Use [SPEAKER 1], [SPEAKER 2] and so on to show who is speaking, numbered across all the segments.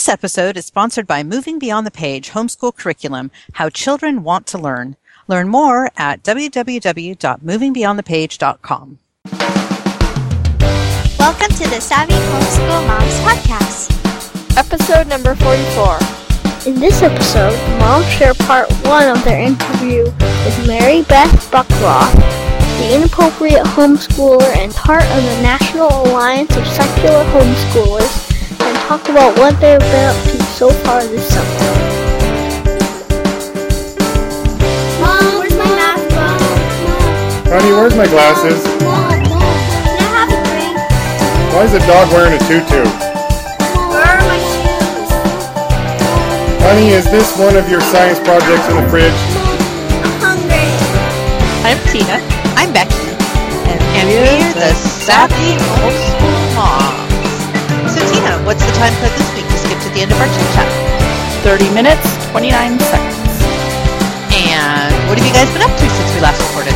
[SPEAKER 1] This episode is sponsored by Moving Beyond the Page Homeschool Curriculum How Children Want to Learn. Learn more at www.movingbeyondthepage.com.
[SPEAKER 2] Welcome to the Savvy Homeschool Moms Podcast.
[SPEAKER 3] Episode number 44.
[SPEAKER 4] In this episode, moms share part one of their interview with Mary Beth Buckroth, the inappropriate homeschooler and part of the National Alliance of Secular Homeschoolers, and talk about what they've been up to so far this summer.
[SPEAKER 2] Mom, where's my math book?
[SPEAKER 5] Honey, where's my glasses?
[SPEAKER 2] Mom, Mom, can I have a drink?
[SPEAKER 5] Why is the dog wearing a tutu?
[SPEAKER 2] Where are my shoes?
[SPEAKER 5] Honey, is this one of your science projects in the fridge?
[SPEAKER 2] I'm hungry.
[SPEAKER 3] I'm Tina.
[SPEAKER 1] I'm Becky, and, and we're the Savvy Homeschool Moms. So, Tina, what's the time code this week to skip to the end of our chit chat?
[SPEAKER 3] 30 minutes, 29 seconds.
[SPEAKER 1] And what have you guys been up to since we last recorded?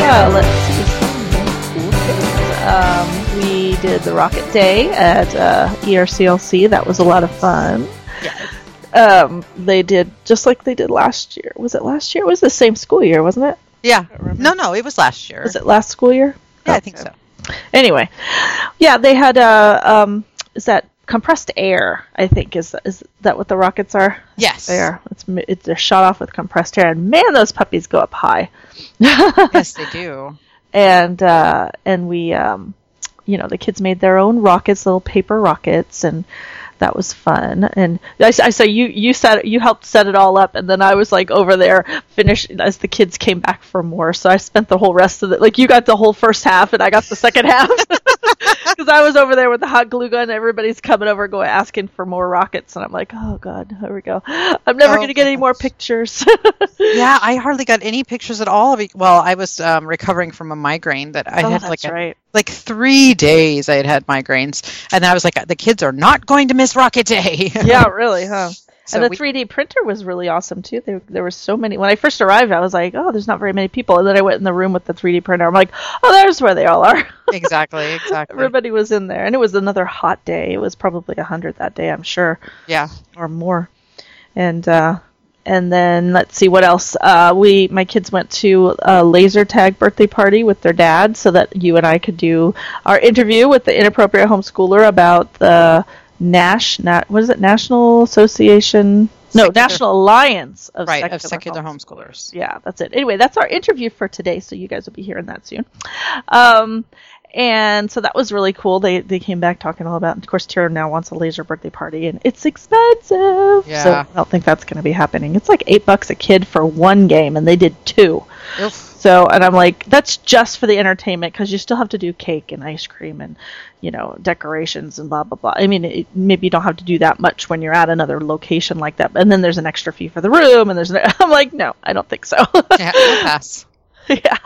[SPEAKER 3] Yeah, let's see. some cool things. Um, we did the Rocket Day at uh, ERCLC. That was a lot of fun. Um, they did just like they did last year. Was it last year? It was the same school year, wasn't it?
[SPEAKER 1] Yeah. No, no, it was last year.
[SPEAKER 3] Was it last school year?
[SPEAKER 1] Yeah, I think so.
[SPEAKER 3] Anyway, yeah, they had uh, um, is that compressed air? I think is is that what the rockets are?
[SPEAKER 1] Yes.
[SPEAKER 3] They are. It's, it's they're shot off with compressed air, and man, those puppies go up high.
[SPEAKER 1] Yes, they do.
[SPEAKER 3] and uh, and we, um, you know, the kids made their own rockets, little paper rockets, and that was fun. And I saw you you set you helped set it all up, and then I was like over there finish as the kids came back for more. So I spent the whole rest of it. Like you got the whole first half, and I got the second half. Because I was over there with the hot glue gun, everybody's coming over, going asking for more rockets, and I'm like, oh god, here we go. I'm never
[SPEAKER 1] Oh,
[SPEAKER 3] going to get any more pictures.
[SPEAKER 1] Yeah, I hardly got any pictures at all. Well, I was um, recovering from a migraine that I
[SPEAKER 3] oh,
[SPEAKER 1] had like a,
[SPEAKER 3] right.
[SPEAKER 1] like three days. I had had migraines, and then I was like, the kids are not going to miss Rocket Day.
[SPEAKER 3] Yeah, really, huh?
[SPEAKER 1] So
[SPEAKER 3] and the
[SPEAKER 1] we-
[SPEAKER 3] 3D printer was really awesome too. There, there were so many. When I first arrived, I was like, "Oh, there's not very many people." And then I went in the room with the 3D printer. I'm like, "Oh, there's where they all are."
[SPEAKER 1] exactly, exactly.
[SPEAKER 3] Everybody was in there, and it was another hot day. It was probably a hundred that day, I'm sure,
[SPEAKER 1] Yeah.
[SPEAKER 3] or more. And uh, and then let's see what else. Uh, we my kids went to a laser tag birthday party with their dad, so that you and I could do our interview with the inappropriate homeschooler about the Nash. What is it? National Association. No,
[SPEAKER 1] Secular-
[SPEAKER 3] National Alliance of
[SPEAKER 1] Right,
[SPEAKER 3] Secular
[SPEAKER 1] of secular
[SPEAKER 3] Homeschoolers
[SPEAKER 1] homeschoolers.
[SPEAKER 3] yeah, that's it. Anyway, that's our interview for today, so you guys will be hearing that soon. Um, and so that was really cool. They they came back talking all about. Of course, Tara now wants a laser birthday party, and it's expensive.
[SPEAKER 1] Yeah.
[SPEAKER 3] So I don't think that's going to be happening. It's like eight bucks a kid for one game, and they did two.
[SPEAKER 1] Oof.
[SPEAKER 3] So, and I'm like, that's just for the entertainment because you still have to do cake and ice cream and, you know, decorations and blah blah blah. I mean, it, maybe you don't have to do that much when you're at another location like that. And then there's an extra fee for the room, and there's. An, I'm like, no, I don't think so.
[SPEAKER 1] Yeah, pass.
[SPEAKER 3] yeah,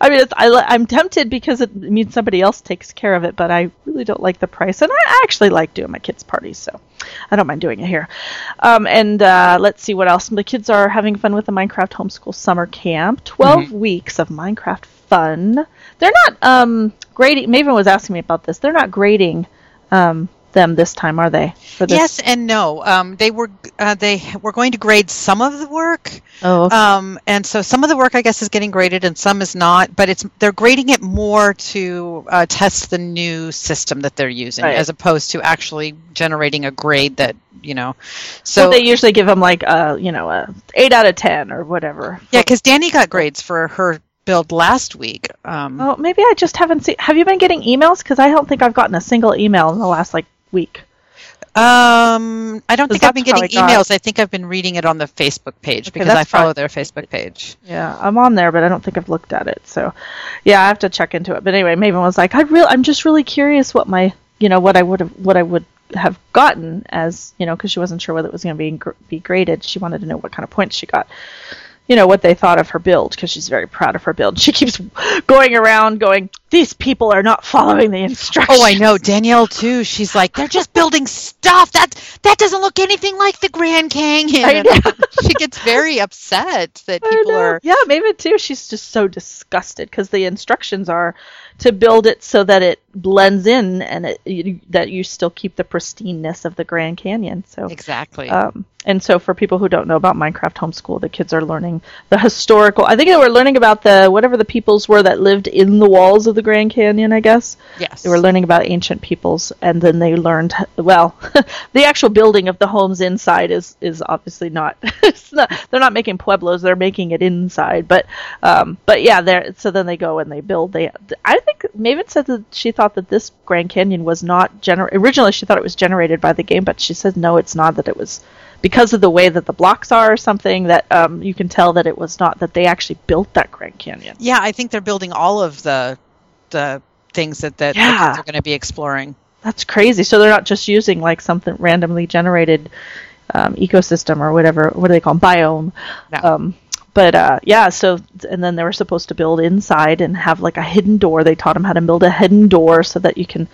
[SPEAKER 3] I mean, it's, I, I'm tempted because it means somebody else takes care of it, but I really don't like the price, and I actually like doing my kids' parties, so I don't mind doing it here. Um, and uh, let's see what else. The kids are having fun with the Minecraft Homeschool Summer Camp. 12 weeks of Minecraft fun. They're not um, grading. Maven was asking me about this. They're not grading um, them this time, are they? For this?
[SPEAKER 1] Yes and no. Um, they were uh, they were going to grade some of the work,
[SPEAKER 3] Oh, okay.
[SPEAKER 1] um, and so some of the work I guess is getting graded and some is not. But it's they're grading it more to uh, test the new system that they're using,
[SPEAKER 3] Right.
[SPEAKER 1] as opposed to actually generating a grade that you know. So
[SPEAKER 3] So they usually give them like a you know a eight out of ten or whatever.
[SPEAKER 1] yeah, because Danny got grades for her build last week. Um,
[SPEAKER 3] Oh, maybe I just haven't seen. Have you been getting emails? Because I don't think I've gotten a single email in the last like week.
[SPEAKER 1] Um, I don't think I've been getting
[SPEAKER 3] got-
[SPEAKER 1] emails. I think I've been reading it on the Facebook page
[SPEAKER 3] Okay,
[SPEAKER 1] because I follow
[SPEAKER 3] fine.
[SPEAKER 1] their Facebook page.
[SPEAKER 3] Yeah, I'm on there, but I don't think I've looked at it. So, yeah, I have to check into it. But anyway, Maven was like, "I real, I'm just really curious what my, you know, what I would have, what I would have gotten as, you know, because she wasn't sure whether it was going to be gr- be graded. She wanted to know what kind of points she got." You know what they thought of her build because she's very proud of her build. She keeps going around going, "These people are not following the instructions."
[SPEAKER 1] Oh, I know Danielle too. She's like, they're just building stuff. That's that doesn't look anything like the Grand Canyon.
[SPEAKER 3] I know.
[SPEAKER 1] she gets very upset that people are.
[SPEAKER 3] Yeah, Maven too. She's just so disgusted because the instructions are to build it so that it blends in and it, you, that you still keep the pristineness of the Grand Canyon. So
[SPEAKER 1] Exactly.
[SPEAKER 3] Um, and so, for people who don't know about Minecraft Homeschool, the kids are learning the historical. I think they were learning about the whatever the peoples were that lived in the walls of the Grand Canyon. I guess
[SPEAKER 1] yes.
[SPEAKER 3] they were learning about ancient peoples, and then they learned. Well, the actual building of the homes inside is is obviously not. It's not they're not making pueblos; they're making it inside. But um, but yeah, there. So then they go and they build. They. I think Maven said that she thought that this Grand Canyon was not gener. Originally, she thought it was generated by the game, but she says no, it's not. That it was because of the way that the blocks are or something that um, you can tell that it was not that they actually built that Grand Canyon.
[SPEAKER 1] Yeah, I think they're building all of the the things that, that the
[SPEAKER 3] Yeah.
[SPEAKER 1] kids are going to be exploring.
[SPEAKER 3] That's crazy. So they're not just using like something randomly generated um, ecosystem or whatever. What do they call 'em? biome?
[SPEAKER 1] No.
[SPEAKER 3] Um, but uh, yeah, so and then they were supposed to build inside and have like a hidden door. They taught them how to build a hidden door so that you can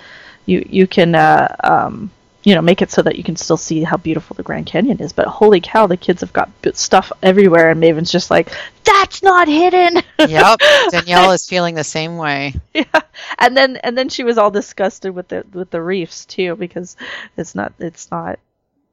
[SPEAKER 3] you you can uh, um, you know make it so that you can still see how beautiful the Grand Canyon is. But holy cow, the kids have got stuff everywhere, and Maven's just like, that's not hidden.
[SPEAKER 1] Yep. Danielle is feeling the same way.
[SPEAKER 3] yeah and then and then she was all disgusted with the with the reefs too because it's not it's not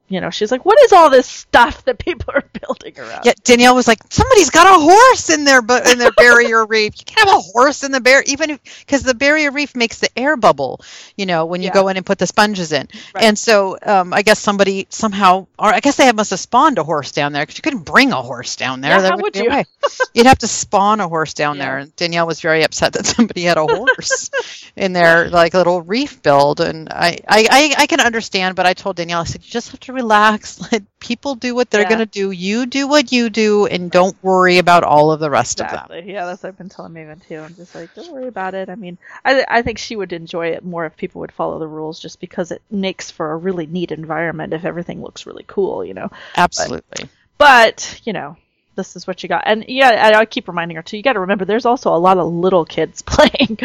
[SPEAKER 3] you know she's like what is all this stuff that people are building around
[SPEAKER 1] Yeah, Danielle was like, somebody's got a horse in their bu- in their barrier reef. You can't have a horse in the barrier, even because the barrier reef makes the air bubble. You know, when you
[SPEAKER 3] Yeah.
[SPEAKER 1] go in and put the sponges in.
[SPEAKER 3] Right.
[SPEAKER 1] And so, um, I guess somebody somehow, or I guess they must have spawned a horse down there because you couldn't bring a horse down there.
[SPEAKER 3] Yeah,
[SPEAKER 1] There
[SPEAKER 3] how
[SPEAKER 1] wouldn't
[SPEAKER 3] would you?
[SPEAKER 1] You'd have to spawn a horse down
[SPEAKER 3] Yeah.
[SPEAKER 1] there. And Danielle was very upset that somebody had a horse in their like little reef build. And I, I, I, I can understand, but I told Danielle, I said, you just have to relax. Let people do what they're
[SPEAKER 3] Yeah.
[SPEAKER 1] going to do. You do what you do, and don't worry about all of the rest of them.
[SPEAKER 3] yeah that's what i've been telling maven too i'm just like don't worry about it i mean i i think she would enjoy it more if people would follow the rules just because it makes for a really neat environment if everything looks really cool you know
[SPEAKER 1] Absolutely.
[SPEAKER 3] but you know this is what you got and yeah and i keep reminding her too you got to remember there's also a lot of little kids playing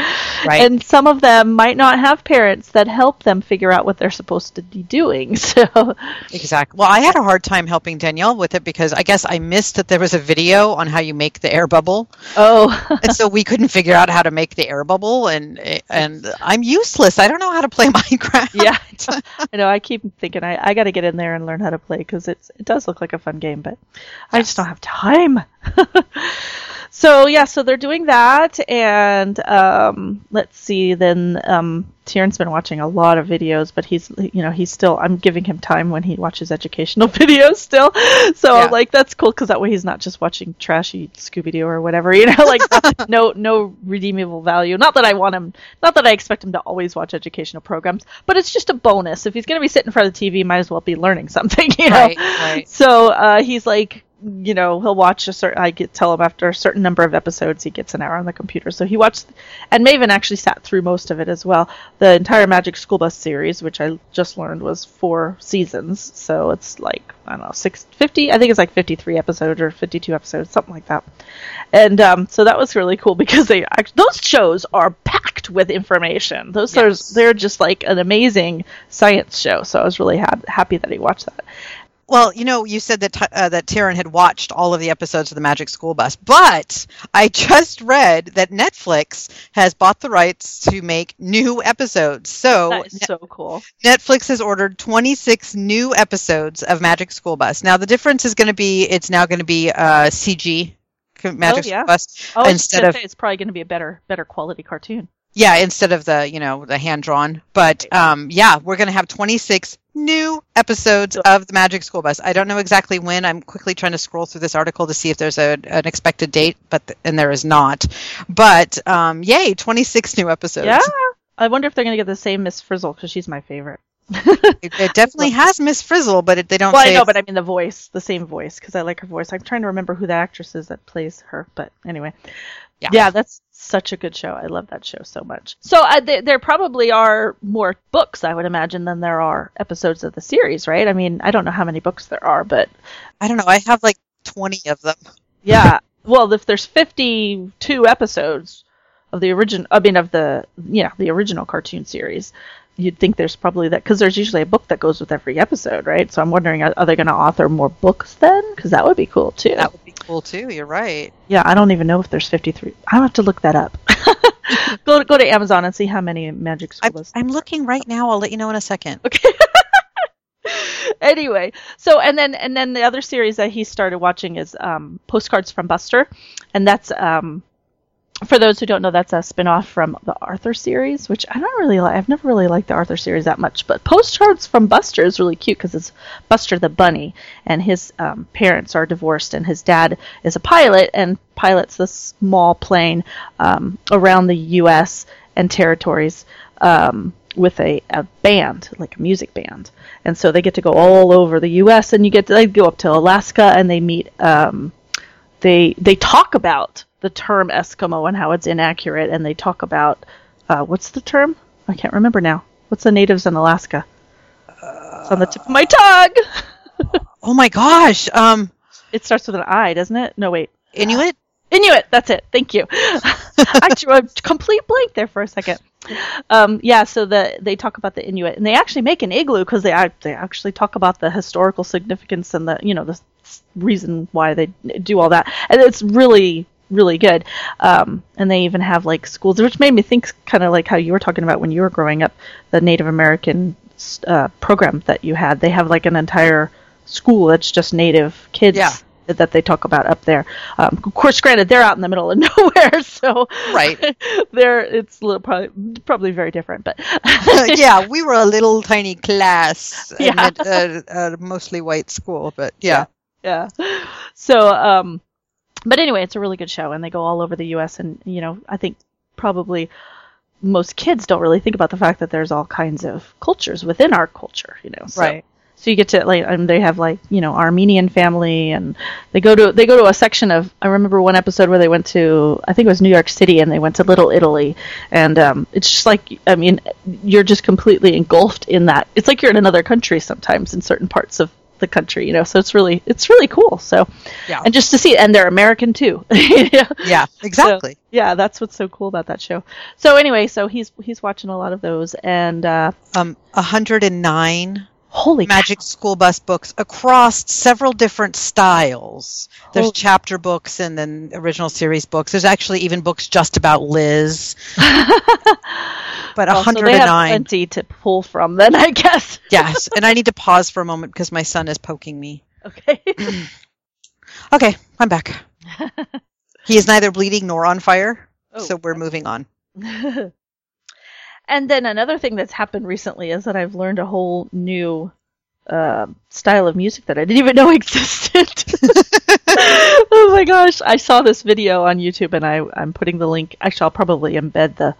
[SPEAKER 1] Right.
[SPEAKER 3] and some of them might not have parents that help them figure out what they're supposed to be doing so
[SPEAKER 1] Exactly. Well, I had a hard time helping Danielle with it because I guess I missed that there was a video on how you make the air bubble,
[SPEAKER 3] oh
[SPEAKER 1] and so we couldn't figure out how to make the air bubble. And and I'm useless. I don't know how to play Minecraft.
[SPEAKER 3] yeah i know i keep thinking i, I got to get in there and learn how to play because it's it does look like a fun game but i just don't have time so yeah so they're doing that and um, let's see then um, Tieran's been watching a lot of videos but he's you know he's still i'm giving him time when he watches educational videos still. So
[SPEAKER 1] Yeah.
[SPEAKER 3] like that's cool because that way he's not just watching trashy scooby-doo or whatever you know like no no redeemable value. Not that i want him not that i expect him to always watch educational programs but it's just a bonus. If he's going to be sitting in front of the tv might as well be learning something you know?
[SPEAKER 1] Right, right.
[SPEAKER 3] so uh, he's like, you know, he'll watch a certain. I get tell him after a certain number of episodes, he gets an hour on the computer. So he watched, and Maven actually sat through most of it as well. The entire Magic School Bus series, which I just learned was four seasons. So it's like I don't know, six fifty. I think it's like fifty three episodes or fifty two episodes, something like that. And um, so that was really cool because they act- those shows are packed with information. Those are they're just like an amazing science show. So I was really ha- happy that he watched that.
[SPEAKER 1] Well, you know, you said that uh, that Taryn had watched all of the episodes of the Magic School Bus, but I just read that Netflix has bought the rights to make new episodes. So
[SPEAKER 3] That is so cool.
[SPEAKER 1] Netflix has ordered 26 new episodes of Magic School Bus. Now the difference is going to be it's now going to be uh, CG Magic
[SPEAKER 3] yeah.
[SPEAKER 1] School Bus
[SPEAKER 3] Oh,
[SPEAKER 1] instead of
[SPEAKER 3] it's probably going to be a better, better quality cartoon.
[SPEAKER 1] yeah instead of the you know the hand drawn. But um, yeah, we're going to have 26 new episodes of the Magic School Bus. I don't know exactly when. I'm quickly trying to scroll through this article to see if there's a, an expected date, but and there is not. But um, yay, 26 new episodes.
[SPEAKER 3] Yeah. I wonder if they're going to get the same Miss Frizzle because she's my favorite.
[SPEAKER 1] It, it definitely has Miss Frizzle, but it, they don't
[SPEAKER 3] Well, I know,
[SPEAKER 1] it's-
[SPEAKER 3] but I mean the voice, the same voice, because I like her voice. I'm trying to remember who the actress is that plays her, but anyway.
[SPEAKER 1] Yeah.
[SPEAKER 3] that's such a good show. I love that show so much. So uh, th- there probably are more books, I would imagine, than there are episodes of the series, right? I mean, I don't know how many books there are, but
[SPEAKER 1] I don't know. I have like 20 of them.
[SPEAKER 3] yeah. well, if there's 52 episodes of the original, I mean, of the yeah, the original cartoon series, you'd think there's probably that because there's usually a book that goes with every episode, right? So I'm wondering, are, are they going to author more books then? Because that would be cool too.
[SPEAKER 1] That would be cool too. You're right.
[SPEAKER 3] Yeah, I don't even know if there's 53. I'll have to look that up. go to, go to Amazon and see how many Magic School
[SPEAKER 1] I'm. I'm looking right now. I'll let you know in a second.
[SPEAKER 3] Okay. anyway, so and then and then the other series that he started watching is um, Postcards from Buster, and that's um, for those who don't know, that's a spin-off from the Arthur series, which I don't really like. I've never really liked the Arthur series that much, but Postcards from Buster is really cute because it's Buster the bunny, and his um, parents are divorced, and his dad is a pilot and pilots this small plane um, around the U.S. and territories um, with a, a band, like a music band, and so they get to go all over the U.S. and you get to they go up to Alaska and they meet. Um, they they talk about the term Eskimo and how it's inaccurate, and they talk about uh, what's the term? I can't remember now. What's the natives in Alaska? it's on the tip of my tongue.
[SPEAKER 1] Oh my gosh. Um,
[SPEAKER 3] it starts with an I, doesn't it? No, wait.
[SPEAKER 1] Inuit.
[SPEAKER 3] Inuit. That's it. Thank you. I drew a complete blank there for a second. Um, yeah, so the they talk about the Inuit, and they actually make an igloo because they they actually talk about the historical significance and the you know the reason why they do all that, and it's really really good. Um, and they even have like schools, which made me think kind of like how you were talking about when you were growing up, the Native American uh, program that you had. They have like an entire school that's just Native kids.
[SPEAKER 1] Yeah.
[SPEAKER 3] That they talk about up there. Um, of course, granted, they're out in the middle of nowhere, so
[SPEAKER 1] Right.
[SPEAKER 3] there it's little, probably probably very different. But
[SPEAKER 1] yeah, we were a little tiny class,
[SPEAKER 3] Yeah.
[SPEAKER 1] at a, a mostly white school, but yeah.
[SPEAKER 3] yeah. So, um, but anyway, it's a really good show, and they go all over the U.S. And you know, I think probably most kids don't really think about the fact that there's all kinds of cultures within our culture. You know, so,
[SPEAKER 1] Right.
[SPEAKER 3] So you get to like, and they have like you know Armenian family, and they go to they go to a section of. I remember one episode where they went to I think it was New York City, and they went to Little Italy, and um, it's just like I mean, you're just completely engulfed in that. It's like you're in another country sometimes in certain parts of the country, you know. So it's really it's really cool. So
[SPEAKER 1] Yeah.
[SPEAKER 3] and just to see, and they're American too. yeah.
[SPEAKER 1] Yeah, exactly.
[SPEAKER 3] Yeah, that's what's so cool about that show. So anyway, so he's he's watching a lot of those, and uh,
[SPEAKER 1] Um, 109
[SPEAKER 3] holy
[SPEAKER 1] Magic School Bus books across several different styles. There's
[SPEAKER 3] Holy-
[SPEAKER 1] chapter books and then original series books. There's actually even books just about Liz. But
[SPEAKER 3] Well, so they have
[SPEAKER 1] 109.
[SPEAKER 3] plenty to pull from. Then I guess.
[SPEAKER 1] yes, and I need to pause for a moment because my son is poking me.
[SPEAKER 3] Okay.
[SPEAKER 1] Okay, I'm back. he is neither bleeding nor on fire,
[SPEAKER 3] Oh,
[SPEAKER 1] so we're moving on.
[SPEAKER 3] And then another thing that's happened recently is that I've learned a whole new uh, style of music that I didn't even know existed. oh my gosh! I saw this video on YouTube, and I I'm putting the link. Actually, I'll probably embed the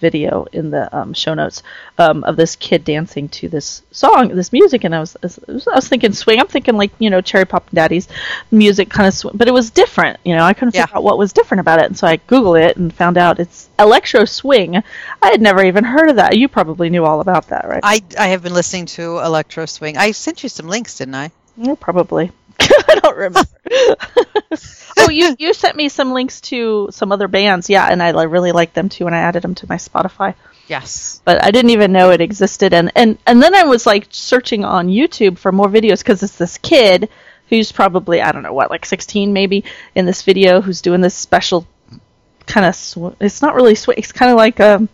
[SPEAKER 3] video in the um, show notes um, of this kid dancing to this song, this music, and I was, I was I was thinking swing. I'm thinking like you know Cherry Poppin' Daddies music kind of swing, but it was different. You know, I couldn't
[SPEAKER 1] Yeah.
[SPEAKER 3] figure out what was different about it, and so I googled it and found out it's electro swing. I had never even heard of that. You probably knew all about that, right?
[SPEAKER 1] I, I have been listening to Electro Swing. I sent you some links, didn't I?
[SPEAKER 3] Yeah, probably. I don't remember. oh, you you sent me some links to some other bands, yeah, and I really liked them too, and I added them to my Spotify.
[SPEAKER 1] Yes.
[SPEAKER 3] But I didn't even know it existed, and and and then I was like searching on YouTube for more videos because it's this kid who's probably I don't know what like 16 maybe in this video who's doing this special kind of sw- it's not really swing it's kind of like um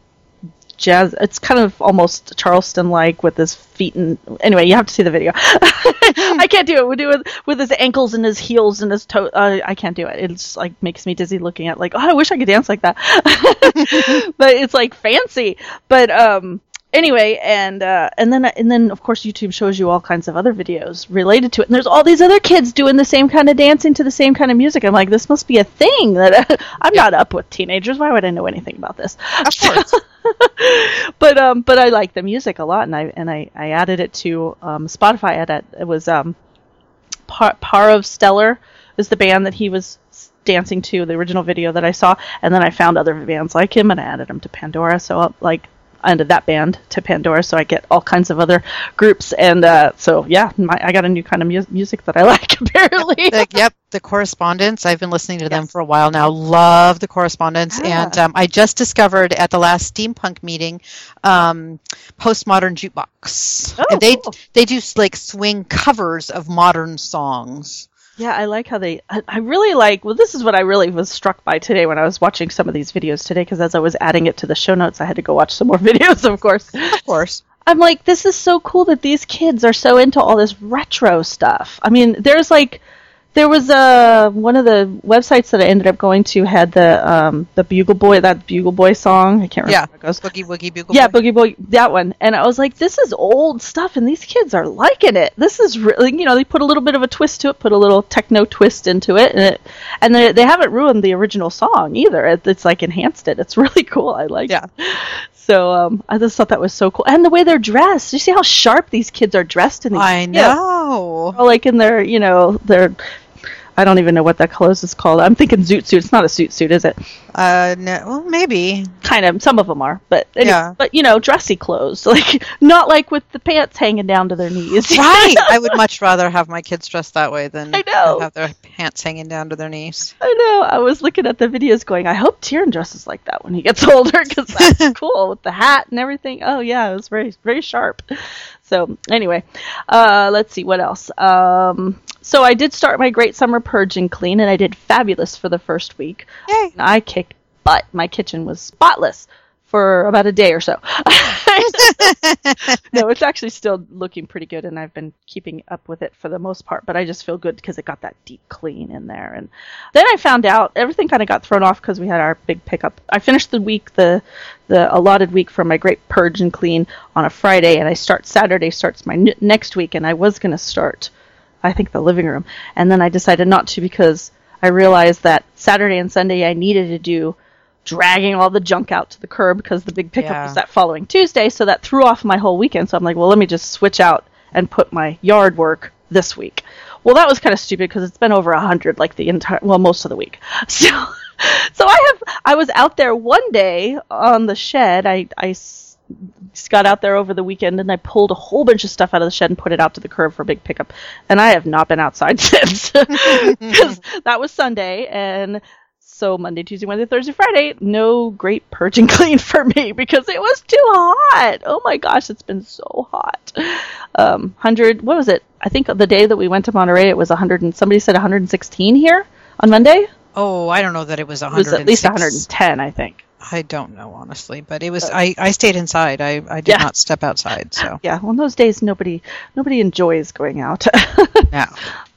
[SPEAKER 3] jazz it's kind of almost charleston like with his feet and anyway you have to see the video. I can't do it. We do it with his ankles and his heels and his toe uh, i can't do it. It's like makes me dizzy looking at like oh i wish i could dance like that. But it's like fancy. But um anyway and uh and then and then of course youtube shows you all kinds of other videos related to it. And there's all these other kids doing the same kind of dancing to the same kind of music. I'm like this must be a thing that i'm not up with teenagers. Why would i know anything about this?
[SPEAKER 1] Of course.
[SPEAKER 3] but um but i like the music a lot and i and i i added it to um spotify. At it it was um Par, Parov Stelar is the band that he was dancing to the original video that I saw. And then I found other bands like him and I added him to Pandora. So uh, like under that band to Pandora, so I get all kinds of other groups, and uh, so yeah, my, I got a new kind of mu- music that I like apparently.
[SPEAKER 1] The- yep, the Correspondents. I've been listening to them for a while now. Love the Correspondents,
[SPEAKER 3] Yeah.
[SPEAKER 1] and um, I just discovered at the last steampunk meeting, um, postmodern jukebox.
[SPEAKER 3] Oh,
[SPEAKER 1] and they
[SPEAKER 3] cool.
[SPEAKER 1] they do like swing covers of modern songs.
[SPEAKER 3] Yeah, I like how they. I, I really like. Well, this is what I really was struck by today when I was watching some of these videos today. Because as I was adding it to the show notes, I had to go watch some more videos, of course.
[SPEAKER 1] Of course.
[SPEAKER 3] I'm like, this is so cool that these kids are so into all this retro stuff. I mean, there's like, there was a one of the websites that I ended up going to had the um the Bugle Boy that Bugle Boy song. I can't remember
[SPEAKER 1] Yeah.
[SPEAKER 3] it goes.
[SPEAKER 1] Boogie Woogie Bugle.
[SPEAKER 3] Yeah,
[SPEAKER 1] Boy.
[SPEAKER 3] Boogie Boy, that one. And I was like, this is old stuff, and these kids are liking it. This is really, you know, they put a little bit of a twist to it, put a little techno twist into it, and it, and they, they haven't ruined the original song either. It, it's like enhanced it. It's really cool. I like
[SPEAKER 1] Yeah.
[SPEAKER 3] it. So um, I just thought that was so cool, and the way they're dressed. You see how sharp these kids are dressed in these.
[SPEAKER 1] I know.
[SPEAKER 3] all like in their, you know, their. I don't even know what that clothes is called. I'm thinking zoot suit. It's not a suit suit, is it?
[SPEAKER 1] Uh, no, well, maybe.
[SPEAKER 3] kind of some of them are but anyway,
[SPEAKER 1] Yeah.
[SPEAKER 3] but you know dressy clothes like not like with the pants hanging down to their knees
[SPEAKER 1] Right. I would much rather have my kids dressed that way than
[SPEAKER 3] I know.
[SPEAKER 1] have their pants hanging down to their knees.
[SPEAKER 3] i know i was looking at the videos going i hope Tyrion dresses like that when he gets older because that's cool with the hat and everything oh yeah it was very very sharp so anyway uh let's see what else? Um so i did start my great summer purge and clean and i did fabulous for the first week.
[SPEAKER 1] Yay.
[SPEAKER 3] and i kicked butt. My kitchen was spotless for about a day or so no, it's actually still looking pretty good, and I've been keeping up with it for the most part. But I just feel good because it got that deep clean in there. And then I found out everything kind of got thrown off because we had our big pickup. I finished the week, the the allotted week for my great purge and clean on a Friday, and I start Saturday starts my n- next week, and I was gonna start, I think the living room, and then I decided not to because I realized that Saturday and Sunday I needed to do dragging all the junk out to the curb because the big pickup
[SPEAKER 1] Yeah.
[SPEAKER 3] was that following Tuesday, so that threw off my whole weekend. So I'm like, well, let me just switch out and put my yard work this week. Well, that was kind of stupid because it's been over a hundred like the entire well most of the week. So, so I have I was out there one day on the shed. I I I s- got out there over the weekend and I pulled a whole bunch of stuff out of the shed and put it out to the curb for a big pickup. And I have not been outside since because that was Sunday and so Monday, Tuesday, Wednesday, Thursday, Friday, no great purge and clean for me because it was too hot. Oh my gosh, it's been so hot. Um, hundred, what was it? I think the day that we went to Monterey, it was hundred and somebody said 116 here on Monday.
[SPEAKER 1] Oh, I don't know that it was
[SPEAKER 3] It
[SPEAKER 1] 100.
[SPEAKER 3] was at least 110, I think.
[SPEAKER 1] I don't know honestly, but it was. I, I stayed inside. I, I did
[SPEAKER 3] Yeah.
[SPEAKER 1] not step outside. So
[SPEAKER 3] Yeah, well, those days nobody nobody enjoys going out.
[SPEAKER 1] no.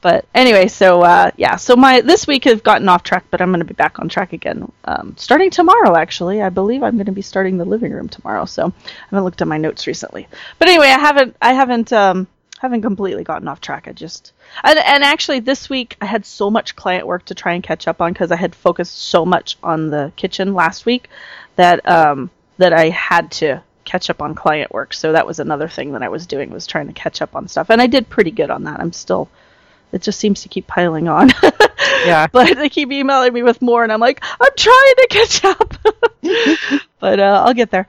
[SPEAKER 3] but anyway, so uh, yeah, so my this week I've gotten off track, but I'm going to be back on track again um, starting tomorrow. Actually, I believe I'm going to be starting the living room tomorrow. So I haven't looked at my notes recently, but anyway, I haven't I haven't um, haven't completely gotten off track. I just and and actually this week I had so much client work to try and catch up on because I had focused so much on the kitchen last week that um, that I had to catch up on client work. So that was another thing that I was doing was trying to catch up on stuff, and I did pretty good on that. I'm still it just seems to keep piling on.
[SPEAKER 1] Yeah.
[SPEAKER 3] but they keep emailing me with more, and I'm like, I'm trying to catch up. but uh, I'll get there.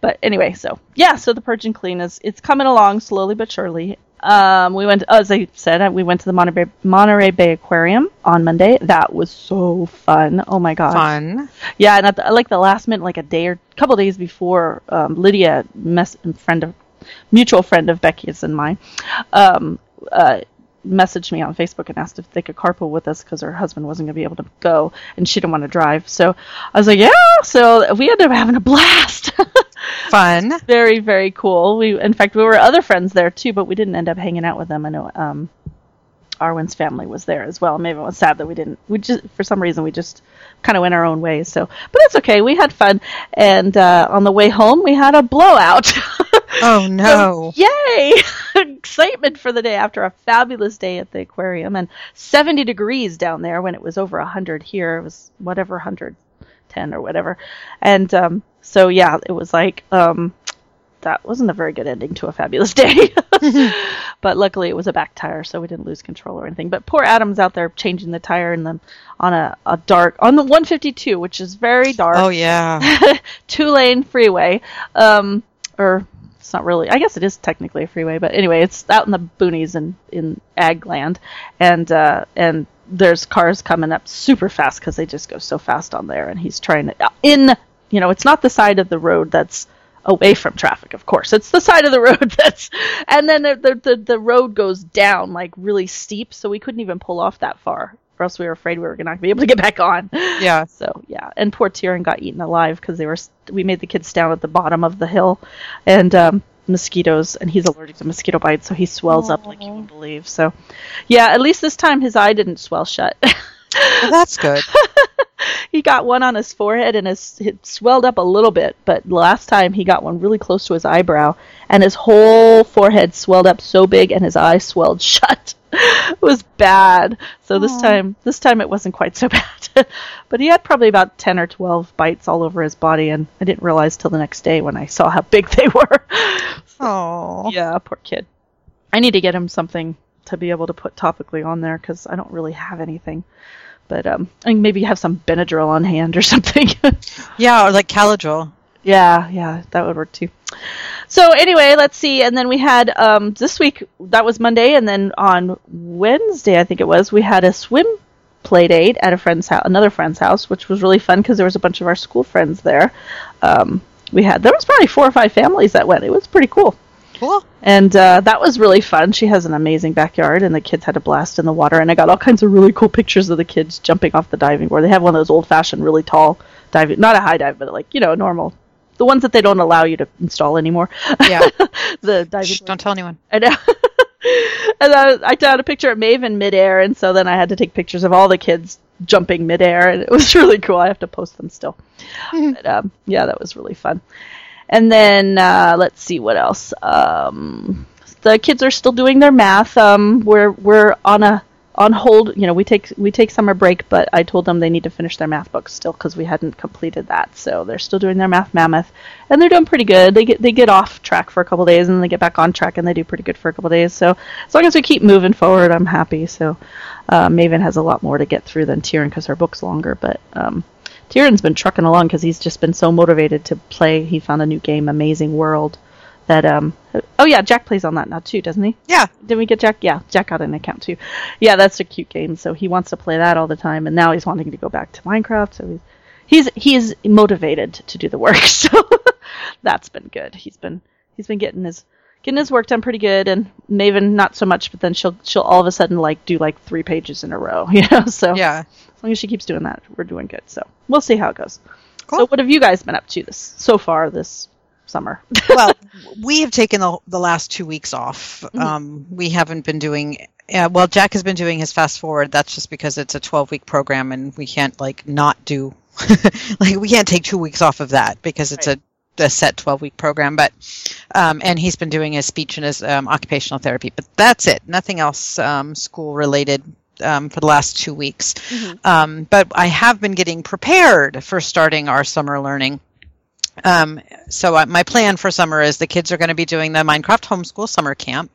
[SPEAKER 3] But anyway, so yeah, so the purge and clean is it's coming along slowly but surely. Um, we went, as I said, we went to the Monterey, Monterey Bay Aquarium on Monday. That was so fun. Oh my god!
[SPEAKER 1] Fun.
[SPEAKER 3] Yeah, and at the, like the last minute, like a day or couple days before, um, Lydia, mess, friend of mutual friend of Becky's and mine, um, uh, messaged me on Facebook and asked if they could carpool with us because her husband wasn't going to be able to go and she didn't want to drive. So I was like, yeah. So we ended up having a blast.
[SPEAKER 1] Fun.
[SPEAKER 3] very very cool. We in fact we were other friends there too, but we didn't end up hanging out with them. I know um, Arwen's family was there as well. Maybe it was sad that we didn't. We just for some reason we just kind of went our own ways. So, but it's okay. We had fun, and uh, on the way home we had a blowout.
[SPEAKER 1] Oh no.
[SPEAKER 3] Yay! Excitement for the day after a fabulous day at the aquarium and 70 degrees down there when it was over 100 here. It was whatever, 110 or whatever. And um, so, yeah, it was like um, that wasn't a very good ending to a fabulous day. but luckily, it was a back tire, so we didn't lose control or anything. But poor Adam's out there changing the tire in them on a, a dark on the 152, which is very dark.
[SPEAKER 1] Oh yeah.
[SPEAKER 3] two lane freeway. Um, or it's not really. I guess it is technically a freeway, but anyway, it's out in the boonies and in ag land, and uh, and there's cars coming up super fast because they just go so fast on there, and he's trying to in. You know, it's not the side of the road that's away from traffic, of course. It's the side of the road that's, and then the, the the the road goes down like really steep, so we couldn't even pull off that far. Or else we were afraid we were not going to be able to get back on.
[SPEAKER 1] Yeah.
[SPEAKER 3] So yeah, and poor Tyrion got eaten alive because they were. We made the kids down at the bottom of the hill, and um, mosquitoes, and he's allergic to mosquito bites, so he swells up like you wouldn't believe. So, yeah, at least this time his eye didn't swell shut.
[SPEAKER 1] Well, that's good.
[SPEAKER 3] he got one on his forehead and his it swelled up a little bit, but last time he got one really close to his eyebrow, and his whole forehead swelled up so big, and his eye swelled shut. it was bad. So this time, this time it wasn't quite so bad. but he had probably about ten or twelve bites all over his body, and I didn't realize till the next day when I saw how big they were.
[SPEAKER 1] Oh.
[SPEAKER 3] Yeah, poor kid. I need to get him something to be able to put topically on there because I don't really have anything. But um, I think maybe have some Benadryl on hand or something.
[SPEAKER 1] Yeah, or like Caladryl.
[SPEAKER 3] Yeah, yeah, that would work too. So anyway, let's see. And then we had um, this week. That was Monday, and then on Wednesday, I think it was, we had a swim play date at a friend's house, another friend's house, which was really fun because there was a bunch of our school friends there. Um, we had there was probably four or five families that went. It was pretty cool.
[SPEAKER 1] Cool.
[SPEAKER 3] And uh, that was really fun. She has an amazing backyard, and the kids had a blast in the water. And I got all kinds of really cool pictures of the kids jumping off the diving board. They have one of those old-fashioned, really tall diving, not a high dive, but like you know, a normal, the ones that they don't allow you to install anymore.
[SPEAKER 1] Yeah.
[SPEAKER 3] the diving.
[SPEAKER 1] Shh, don't tell anyone.
[SPEAKER 3] I know. and I, I got a picture of Maven midair, and so then I had to take pictures of all the kids jumping midair, and it was really cool. I have to post them still. but, um, yeah, that was really fun. And then uh, let's see what else. Um, the kids are still doing their math. Um, we're we're on a on hold. You know, we take we take summer break, but I told them they need to finish their math books still because we hadn't completed that. So they're still doing their math mammoth, and they're doing pretty good. They get they get off track for a couple days, and they get back on track, and they do pretty good for a couple days. So as long as we keep moving forward, I'm happy. So uh, Maven has a lot more to get through than Tyrion because her book's longer, but. Um, Tyrion's been trucking along because he's just been so motivated to play. He found a new game, Amazing World. That um oh yeah, Jack plays on that now too, doesn't he?
[SPEAKER 1] Yeah.
[SPEAKER 3] Did we get Jack? Yeah, Jack got an account too. Yeah, that's a cute game. So he wants to play that all the time, and now he's wanting to go back to Minecraft. So he's he's he's motivated to do the work. So that's been good. He's been he's been getting his getting his work done pretty good, and Maven not so much. But then she'll she'll all of a sudden like do like three pages in a row, you know. So
[SPEAKER 1] Yeah.
[SPEAKER 3] as long as she keeps doing that, we're doing good. So we'll see how it goes.
[SPEAKER 1] Cool.
[SPEAKER 3] So what have you guys been up to this so far this summer?
[SPEAKER 1] well, we have taken the, the last two weeks off. Um, we haven't been doing. Uh, well, Jack has been doing his fast forward. That's just because it's a 12 week program, and we can't like not do. like we can't take two weeks off of that because it's a, a set 12 week program. But um, and he's been doing his speech and his um, occupational therapy. But that's it. Nothing else um, school related. Um, for the last two weeks, um, but I have been getting prepared for starting our summer learning. Um, so uh, my plan for summer is the kids are going to be doing the Minecraft homeschool summer camp,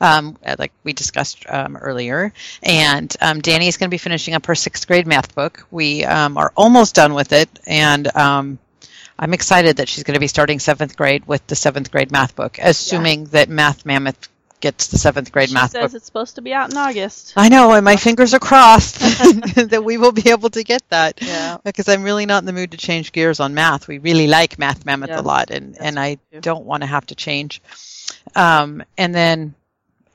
[SPEAKER 1] um, like we discussed um, earlier, and um, Danny is going to be finishing up her sixth grade math book. We um, are almost done with it, and um, I'm excited that she's going to be starting seventh grade with the seventh grade math book, assuming that Math Mammoth gets the seventh grade
[SPEAKER 3] she
[SPEAKER 1] math
[SPEAKER 3] says
[SPEAKER 1] book.
[SPEAKER 3] it's supposed to be out in August.
[SPEAKER 1] I know, and my fingers are crossed that we will be able to get that.
[SPEAKER 3] Yeah.
[SPEAKER 1] Because I'm really not in the mood to change gears on math. We really like Math Mammoth a lot, and,
[SPEAKER 3] yes,
[SPEAKER 1] and I
[SPEAKER 3] too.
[SPEAKER 1] don't want to have to change. Um, and then,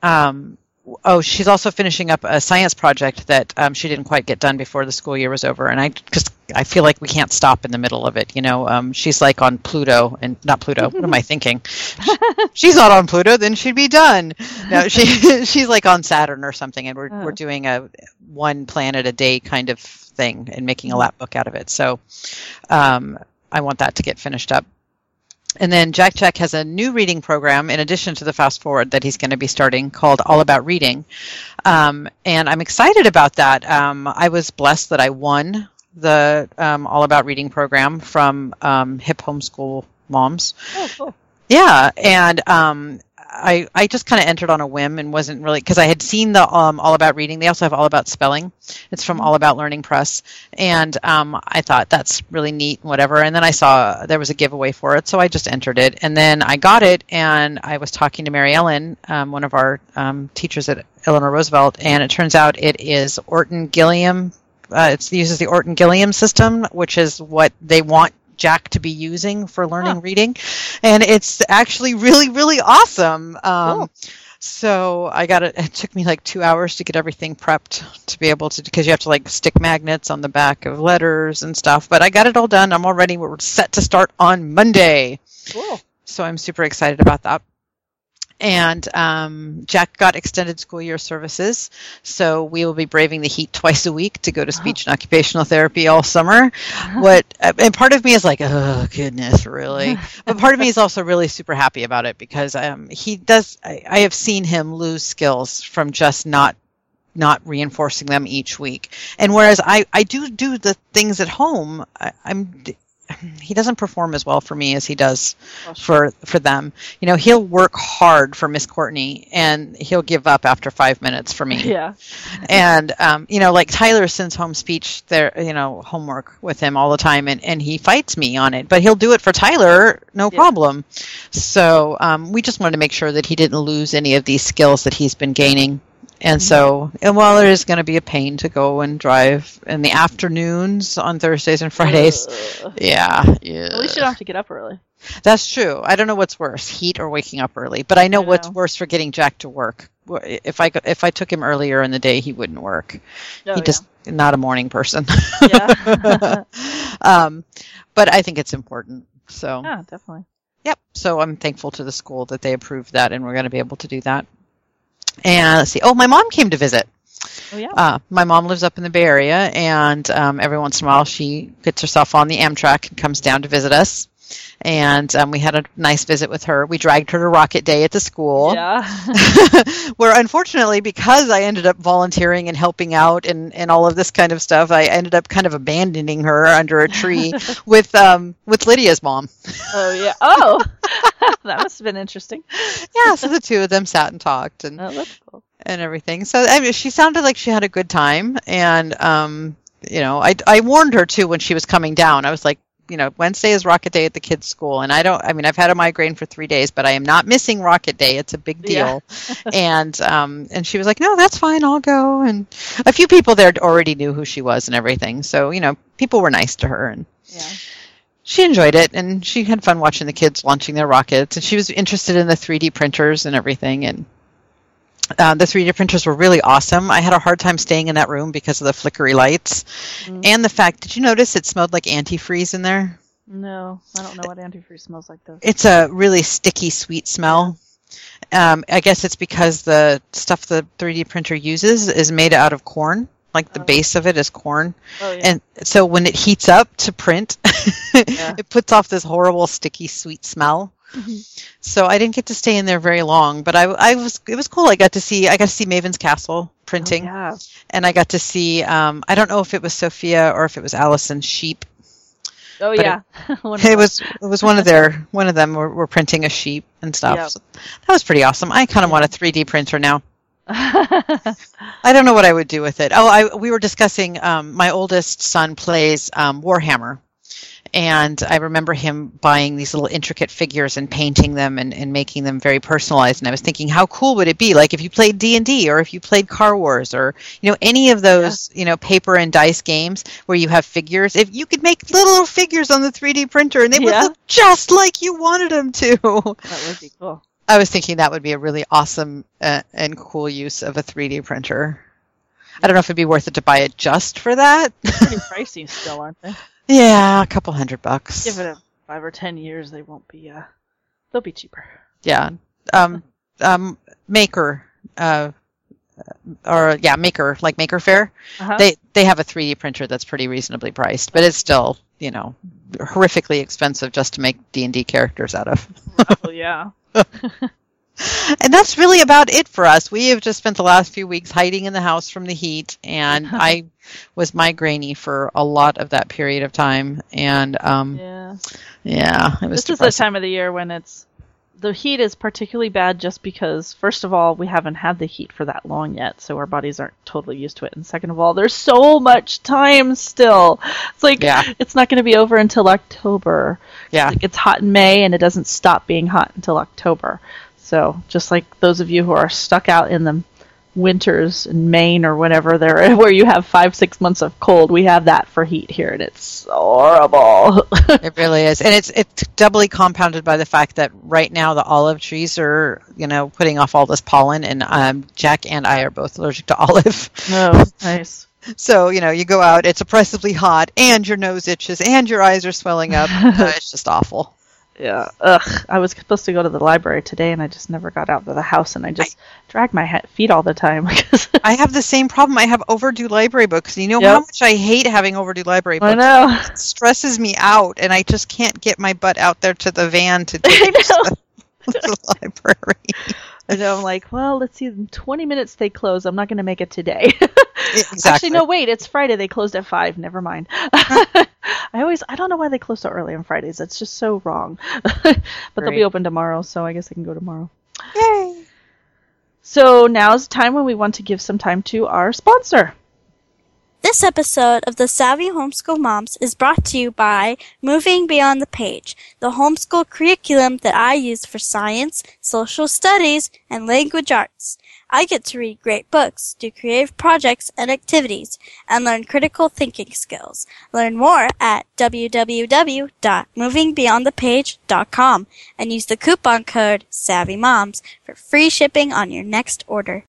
[SPEAKER 1] um, oh, she's also finishing up a science project that um, she didn't quite get done before the school year was over. And I just I feel like we can't stop in the middle of it. You know, um, she's like on Pluto, and not Pluto. what am I thinking? she's not on Pluto, then she'd be done. No, she she's like on Saturn or something, and we're
[SPEAKER 3] Oh.
[SPEAKER 1] we're doing a one planet a day kind of thing and making a lap book out of it. So, um, I want that to get finished up. And then Jack Jack has a new reading program in addition to the fast forward that he's going to be starting called All About Reading. Um, and I'm excited about that. Um, I was blessed that I won the um, All About Reading program from um, Hip Homeschool Moms
[SPEAKER 3] Oh, cool.
[SPEAKER 1] Yeah, and um, I I just kind of entered on a whim and wasn't really because I had seen the um, All About Reading. They also have All About Spelling. It's from All About Learning Press, and um, I thought that's really neat, whatever. And then I saw there was a giveaway for it, so I just entered it, and then I got it, and I was talking to Mary Ellen, um, one of our um, teachers at Eleanor Roosevelt, and it turns out it is Orton Gillingham. Uh, it uses the Orton Gillingham system, which is what they want Jack to be using for learning
[SPEAKER 3] Huh.
[SPEAKER 1] reading, and it's actually really really awesome. Um,
[SPEAKER 3] Cool.
[SPEAKER 1] So I got it. It took me like two hours to get everything prepped to be able to because you have to like stick magnets on the back of letters and stuff. But I got it all done. I'm all ready. We're set to start on Monday.
[SPEAKER 3] Cool.
[SPEAKER 1] So I'm super excited about that. And um, Jack got extended school year services, so we will be braving the heat twice a week to go to speech and occupational therapy all summer. What and part of me is like, oh goodness, really? But part of me is also really super happy about it because um, he does. I, I have seen him lose skills from just not not reinforcing them each week. And whereas I, I do do the things at home, I, I'm he doesn't perform as well for me as he does for for them. You know, he'll work hard for Miss Courtney and he'll give up after five minutes for me.
[SPEAKER 3] Yeah.
[SPEAKER 1] And um, you know, like Tyler sends home speech there, you know, homework with him all the time, and, and he fights me on it. But he'll do it for Tyler, no
[SPEAKER 3] Yeah.
[SPEAKER 1] problem. So um, we just wanted to make sure that he didn't lose any of these skills that he's been gaining. And so, and while it is going to be a pain to go and drive in the afternoons on Thursdays and Fridays,
[SPEAKER 3] Ugh.
[SPEAKER 1] yeah, yeah,
[SPEAKER 3] At least you don't have to get up early.
[SPEAKER 1] that's true. I don't know what's worse, heat or waking up early. But I know
[SPEAKER 3] I
[SPEAKER 1] what's
[SPEAKER 3] know.
[SPEAKER 1] worse for getting Jack to work. If I if I took him earlier in the day, he wouldn't work.
[SPEAKER 3] Oh,
[SPEAKER 1] he just not a morning person.
[SPEAKER 3] Yeah.
[SPEAKER 1] um, but I think it's important. So
[SPEAKER 3] yeah, definitely.
[SPEAKER 1] yep. So I'm thankful to the school that they approved that, and we're going to be able to do that. And let's see. Oh, my mom came to visit.
[SPEAKER 3] Oh yeah.
[SPEAKER 1] Uh, my mom lives up in the Bay Area, and um, every once in a while she gets herself on the Amtrak and comes down to visit us. And um, we had a nice visit with her. We dragged her to Rocket Day at the school,
[SPEAKER 3] yeah.
[SPEAKER 1] where unfortunately, because I ended up volunteering and helping out and, and all of this kind of stuff, I ended up kind of abandoning her under a tree with um, with Lydia's mom.
[SPEAKER 3] oh yeah. Oh, that must have been interesting.
[SPEAKER 1] Yeah, so the two of them sat and talked, and
[SPEAKER 3] Oh, cool.
[SPEAKER 1] and everything. So I mean, she sounded like she had a good time, and um, you know, I I warned her too when she was coming down. I was like, you know, Wednesday is Rocket Day at the kids' school, and I don't. I mean, I've had a migraine for three days, but I am not missing Rocket Day. It's a big
[SPEAKER 3] Yeah.
[SPEAKER 1] deal. and um, and she was like, no, that's fine, I'll go. And a few people there already knew who she was and everything, so you know, people were nice to her and.
[SPEAKER 3] Yeah.
[SPEAKER 1] She enjoyed it, and she had fun watching the kids launching their rockets, and she was interested in the 3D printers and everything. And uh, the 3D printers were really awesome. I had a hard time staying in that room because of the flickery lights,
[SPEAKER 3] Mm.
[SPEAKER 1] and the fact. Did you notice it smelled like antifreeze in there?
[SPEAKER 3] No, I don't know what antifreeze smells like though.
[SPEAKER 1] It's a really sticky, sweet smell. Um, I guess it's because the stuff the 3D printer uses is made out of corn. Like the
[SPEAKER 3] Oh.
[SPEAKER 1] base of it is corn.
[SPEAKER 3] Oh yeah.
[SPEAKER 1] And so when it heats up to print,
[SPEAKER 3] Yeah.
[SPEAKER 1] it puts off this horrible, sticky, sweet smell.
[SPEAKER 3] Mhm.
[SPEAKER 1] So I didn't get to stay in there very long, but I, I was it was cool. I got to see I got to see Maven's Castle printing,
[SPEAKER 3] Oh, yeah.
[SPEAKER 1] and I got to see um, I don't know if it was Sophia or if it was Allison's sheep.
[SPEAKER 3] Oh
[SPEAKER 1] But
[SPEAKER 3] yeah. Of
[SPEAKER 1] It was it was one of their one of them were, were printing a sheep and stuff.
[SPEAKER 3] Yep.
[SPEAKER 1] So that was pretty awesome. I kind of want a 3D printer now. I don't know what I would do with it. Oh, I we were discussing. Um, my oldest son plays um, Warhammer, and I remember him buying these little intricate figures and painting them and, and making them very personalized. And I was thinking, how cool would it be, like if you played D and D or if you played Car Wars or you know any of those you know paper and dice games where you have figures. If you could make little figures on the 3D printer and they would look just like you wanted them to.
[SPEAKER 3] that would be cool.
[SPEAKER 1] I was thinking that would be a really awesome uh, and cool use of a 3D printer. I don't know if it'd be worth it to buy it just for that.
[SPEAKER 3] Pretty pricey still, aren't they?
[SPEAKER 1] Yeah, a couple hundred bucks.
[SPEAKER 3] Give it a five or ten years, they won't be. Uh, they'll be cheaper.
[SPEAKER 1] yeah. Um, um, Maker, uh, or yeah, Maker, like Maker Faire.
[SPEAKER 3] Uh-huh.
[SPEAKER 1] They they have a 3D printer that's pretty reasonably priced, but it's still you know horrifically expensive just to make D and D characters out of.
[SPEAKER 3] oh yeah.
[SPEAKER 1] And that's really about it for us. We have just spent the last few weeks hiding in the house from the heat, and I was migrainy for a lot of that period of time. And um,
[SPEAKER 3] Yeah.
[SPEAKER 1] yeah, it was
[SPEAKER 3] This is the
[SPEAKER 1] depressing.
[SPEAKER 3] time of the year when it's the heat is particularly bad just because, first of all, we haven't had the heat for that long yet, so our bodies aren't totally used to it. And second of all, there's so much time still. It's like
[SPEAKER 1] Yeah.
[SPEAKER 3] it's not going to be over until October.
[SPEAKER 1] Yeah.
[SPEAKER 3] Like it's hot in May and it doesn't stop being hot until October. So just like those of you who are stuck out in the winters in Maine or whatever there where you have five six months of cold, we have that for heat here, and it's horrible.
[SPEAKER 1] It really is, and it's it's doubly compounded by the fact that right now the olive trees are, you know, putting off all this pollen, and um, Jack and I are both allergic to olive.
[SPEAKER 3] oh, nice.
[SPEAKER 1] So you know, you go out, it's oppressively hot, and your nose itches, and your eyes are swelling up. It's just awful.
[SPEAKER 3] Yeah. Ugh. I was supposed to go to the library today, and I just never got out of the house, and I just drag my he- feet all the time.
[SPEAKER 1] I have the same problem. I have overdue library books, you know
[SPEAKER 3] Yep.
[SPEAKER 1] how much I hate having overdue library books.
[SPEAKER 3] I know.
[SPEAKER 1] It stresses me out, and I just can't get my butt out there to the van to
[SPEAKER 3] I know.
[SPEAKER 1] to the library.
[SPEAKER 3] And. I'm like, well, let's see. In 20 minutes they close. I'm not going to make it today.
[SPEAKER 1] Exactly.
[SPEAKER 3] Actually, no. Wait. It's Friday. They closed at five. Never mind. I always. I don't know why they close so early on Fridays. That's just so wrong. but they'll be open tomorrow, so I guess I can go tomorrow.
[SPEAKER 1] Yay.
[SPEAKER 3] So now's the time when we want to give some time to our sponsor.
[SPEAKER 2] This episode of the Savvy Homeschool Moms is brought to you by Moving Beyond the Page, the homeschool curriculum that I use for science, social studies, and language arts. I get to read great books, do creative projects and activities, and learn critical thinking skills. Learn more at www.movingbeyondthepage.com and use the coupon code SAVVYMOMS for free shipping on your next order.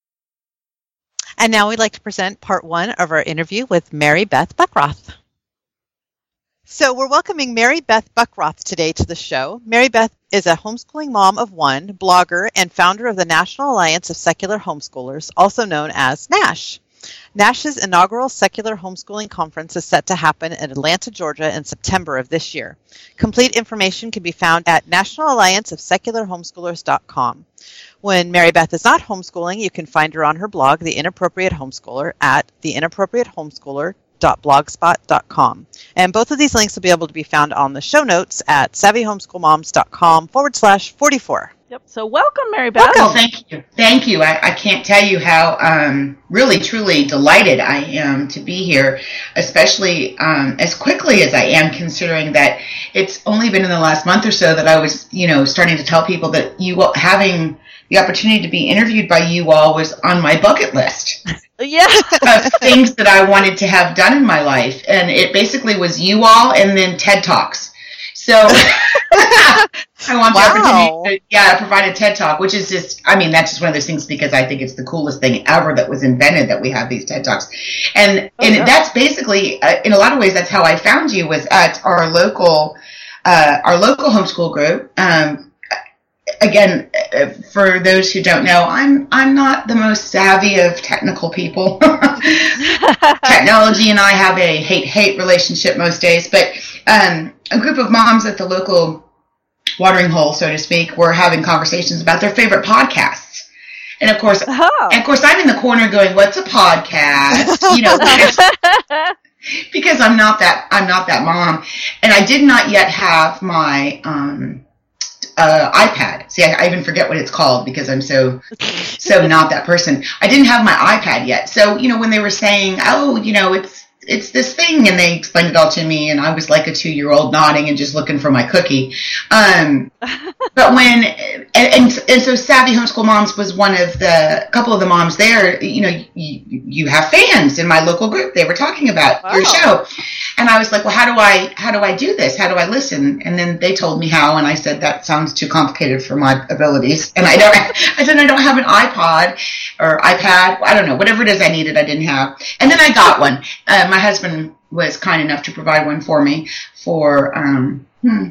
[SPEAKER 1] And now we'd like to present part one of our interview with Mary Beth Buckroth. So we're welcoming Mary Beth Buckroth today to the show. Mary Beth is a homeschooling mom of one, blogger, and founder of the National Alliance of Secular Homeschoolers, also known as NASH. NASH's inaugural secular homeschooling conference is set to happen in Atlanta, Georgia in September of this year. Complete information can be found at nationalallianceofsecularhomeschoolers.com. When Mary Beth is not homeschooling, you can find her on her blog, The Inappropriate Homeschooler, at theinappropriatehomeschooler.blogspot.com. And both of these links will be able to be found on the show notes at savvyhomeschoolmoms.com forward slash 44.
[SPEAKER 3] Yep. So welcome, Mary Beth.
[SPEAKER 6] Well, thank you. Thank you. I, I can't tell you how um, really, truly delighted I am to be here, especially um, as quickly as I am, considering that it's only been in the last month or so that I was, you know, starting to tell people that you all- having the opportunity to be interviewed by you all was on my bucket list
[SPEAKER 3] Yeah.
[SPEAKER 6] of things that I wanted to have done in my life. And it basically was you all and then TED Talks. So I want
[SPEAKER 1] Wow.
[SPEAKER 6] the opportunity to, yeah, provide a TED Talk, which is just, I mean, that's just one of those things because I think it's the coolest thing ever that was invented that we have these TED Talks. And, and
[SPEAKER 3] yeah.
[SPEAKER 6] that's basically, uh, in a lot of ways, that's how I found you was at our local, uh, our local homeschool group. Um, again, uh, for those who don't know, I'm I'm not the most savvy of technical people. Technology and I have a hate hate relationship most days, but um, a group of moms at the local watering hole, so to speak, were having conversations about their favorite podcasts. And of course,
[SPEAKER 3] Oh.
[SPEAKER 6] and of course, I'm in the corner going, "What's a podcast?" You know, because, because I'm not that I'm not that mom, and I did not yet have my um, uh, iPad. See, I, I even forget what it's called because I'm so so not that person. I didn't have my iPad yet, so you know when they were saying, "Oh, you know, it's it's this thing," and they explained it all to me, and I was like a two year old nodding and just looking for my cookie. Um, but when and, and and so savvy homeschool moms was one of the couple of the moms there you know you, you have fans in my local group they were talking about your show. And i was like well how do i how do i do this? How do i listen? And then they told me how and i said that sounds too complicated for my abilities. And i don't i said i don't have an ipod or ipad i don't know whatever it is i needed i didn't have. And then i got one. Uh, my husband was kind enough to provide one for me for um hmm,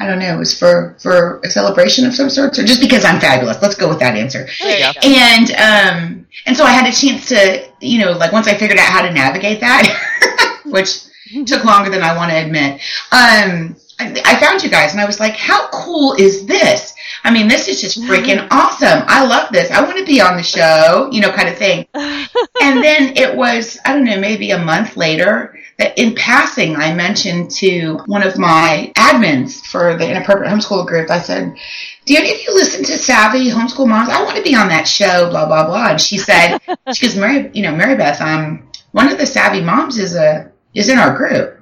[SPEAKER 6] I don't know. It was for for a celebration of some sort, or just because I'm fabulous. Let's go with that answer.
[SPEAKER 1] There you go.
[SPEAKER 6] And um, and so I had a chance to, you know, like once I figured out how to navigate that, which took longer than I want to admit. Um, I, I found you guys, and I was like, how cool is this? I mean, this is just freaking awesome. I love this. I want to be on the show, you know, kind of thing. and then it was, I don't know, maybe a month later that in passing, I mentioned to one of my admins for the inappropriate homeschool group, I said, do any of you listen to Savvy Homeschool Moms? I want to be on that show, blah, blah, blah. And she said, she goes, Mary, you know, Mary Beth, um, one of the Savvy moms is a, is in our group.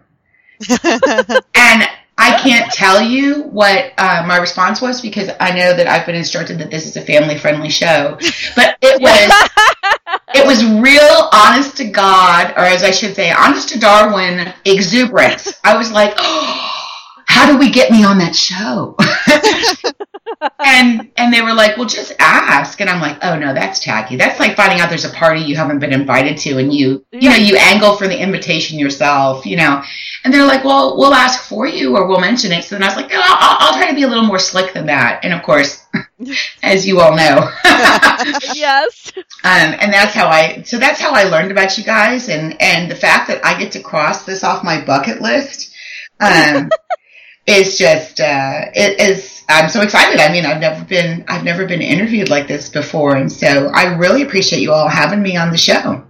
[SPEAKER 6] and I can't tell you what uh, my response was because I know that I've been instructed that this is a family friendly show. But it was it was real honest to God, or as I should say, honest to Darwin exuberance. I was like, oh, how do we get me on that show? and and they were like, well, just ask. And I'm like, oh no, that's tacky. That's like finding out there's a party you haven't been invited to, and you you know you angle for the invitation yourself, you know. And they're like, well, we'll ask for you, or we'll mention it. So then I was like, oh, I'll, I'll try to be a little more slick than that. And of course, as you all know.
[SPEAKER 3] yes.
[SPEAKER 6] Um, and that's how I. So that's how I learned about you guys, and and the fact that I get to cross this off my bucket list. Um, is just uh, it is I'm so excited. I mean, I've never been I've never been interviewed like this before, and so I really appreciate you all having me on the show.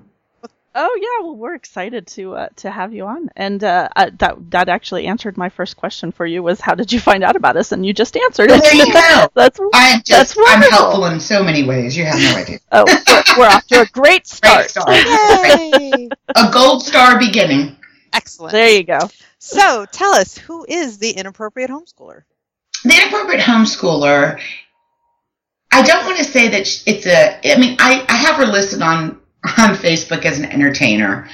[SPEAKER 3] Oh yeah, well we're excited to uh, to have you on, and uh, uh, that that actually answered my first question for you was how did you find out about us, and you just answered it.
[SPEAKER 6] There you go.
[SPEAKER 3] that's
[SPEAKER 6] I'm just
[SPEAKER 3] that's
[SPEAKER 6] I'm
[SPEAKER 3] wonderful.
[SPEAKER 6] helpful in so many ways. You have no idea.
[SPEAKER 3] Oh, we're, we're off to a great
[SPEAKER 6] Great
[SPEAKER 3] start.
[SPEAKER 6] start.
[SPEAKER 1] Yay!
[SPEAKER 6] A gold star beginning.
[SPEAKER 1] Excellent.
[SPEAKER 3] There you go.
[SPEAKER 1] So tell us, who is the inappropriate homeschooler?
[SPEAKER 6] The inappropriate homeschooler. I don't want to say that it's a. I mean, I, I have her listed on on Facebook as an entertainer,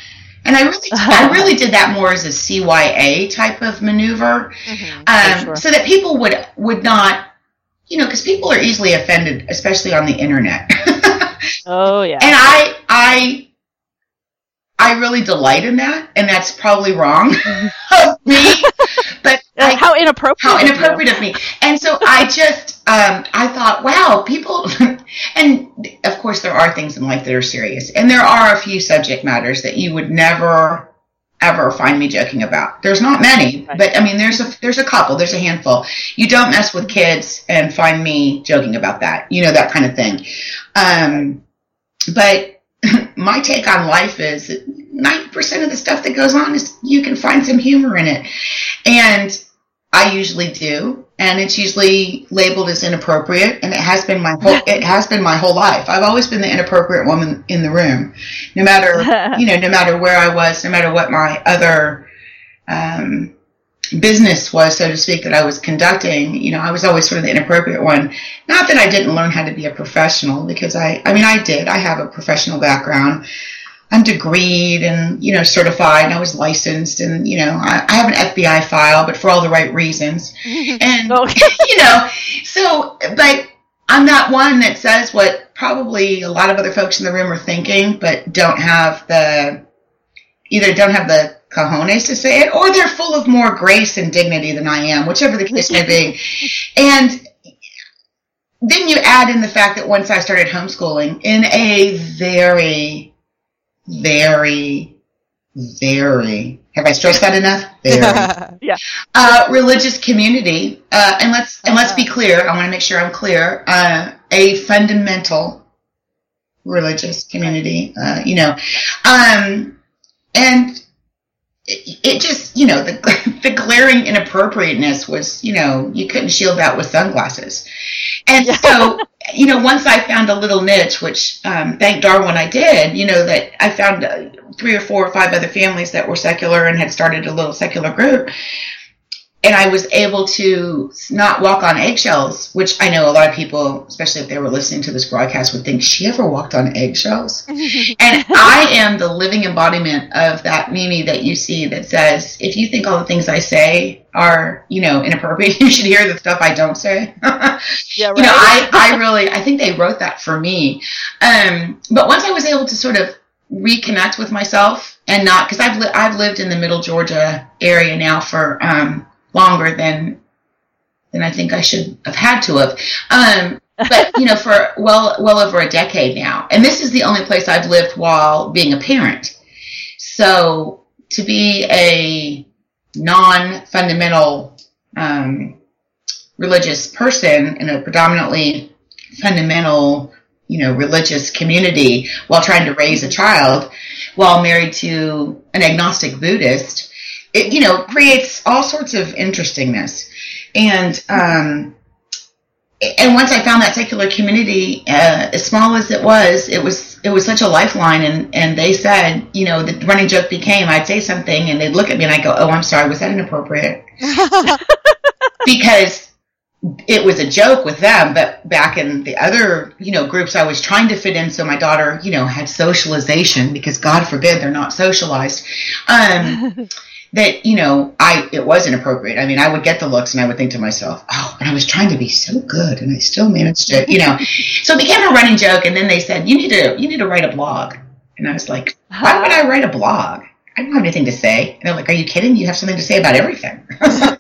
[SPEAKER 6] and I really I really did that more as a CYA type of maneuver. um,
[SPEAKER 3] sure.
[SPEAKER 6] so that people would would not, you know, because people are easily offended, especially on the internet.
[SPEAKER 3] Oh yeah.
[SPEAKER 6] and I I I really delight in that, and that's probably wrong of me, but I,
[SPEAKER 3] how inappropriate.
[SPEAKER 6] how inappropriate of me. And so I just um, I thought, wow, people, and of course there are things in life that are serious, and there are a few subject matters that you would never ever find me joking about. There's not many, but I mean there's a there's a couple, there's a handful. You don't mess with kids and find me joking about that, you know that kind of thing. Um, but my take on life is 90% of the stuff that goes on is you can find some humor in it. And I usually do, and it's usually labeled as inappropriate, and it has been my whole it has been my whole life. I've always been the inappropriate woman in the room, no matter you know, no matter where I was, no matter what my other um, business was, so to speak, that I was conducting. You know, I was always sort of the inappropriate one. Not that I didn't learn how to be a professional, because I, I mean, I did. I have a professional background. I'm degreed and you know certified, and I was licensed, and you know I, I have an FBI file, but for all the right reasons. And you know, so but I'm not one that says what probably a lot of other folks in the room are thinking, but don't have the either don't have the cojones to say it, or they're full of more grace and dignity than I am, whichever the case may be. And then you add in the fact that once I started homeschooling in a very, very, very have I stressed that enough? Very uh, religious community, uh, and let's and let's be clear. I want to make sure I'm clear. Uh, a fundamental religious community, uh, you know, um, and it, it just you know the the glaring inappropriateness was you know you couldn't shield that with sunglasses, and so you know once I found a little niche, which um, thank Darwin I did, you know that I found uh, three or four or five other families that were secular and had started a little secular group and I was able to not walk on eggshells, which I know a lot of people, especially if they were listening to this broadcast, would think she ever walked on eggshells. and I am the living embodiment of that Mimi that you see that says, if you think all the things I say are, you know, inappropriate, you should hear the stuff I don't say.
[SPEAKER 3] Yeah, right.
[SPEAKER 6] You know. I, I really, I think they wrote that for me. Um, but once I was able to sort of reconnect with myself and not, because I've, li- I've lived in the middle Georgia area now for, um, longer than, than I think I should have had to have. Um, but you know, for well, well over a decade now. And this is the only place I've lived while being a parent. So to be a non-fundamental, um, religious person in a predominantly fundamental, you know, religious community while trying to raise a child while married to an agnostic Buddhist, it, you know, creates all sorts of interestingness. And, um, and once I found that secular community, uh, as small as it was, it was it was such a lifeline. And, and they said, you know, the running joke became I'd say something and they'd look at me and I'd go, oh, I'm sorry, was that inappropriate? because it was a joke with them, but back in the other, you know, groups I was trying to fit in so my daughter, you know, had socialization because God forbid they're not socialized. Um, that, you know, I it was inappropriate. I mean, I would get the looks and I would think to myself, oh, and I was trying to be so good and I still managed to, you know. so it became a running joke and then they said, You need to you need to write a blog. And I was like, Why would I write a blog? I don't have anything to say. And they're like, Are you kidding? You have something to say about everything. and,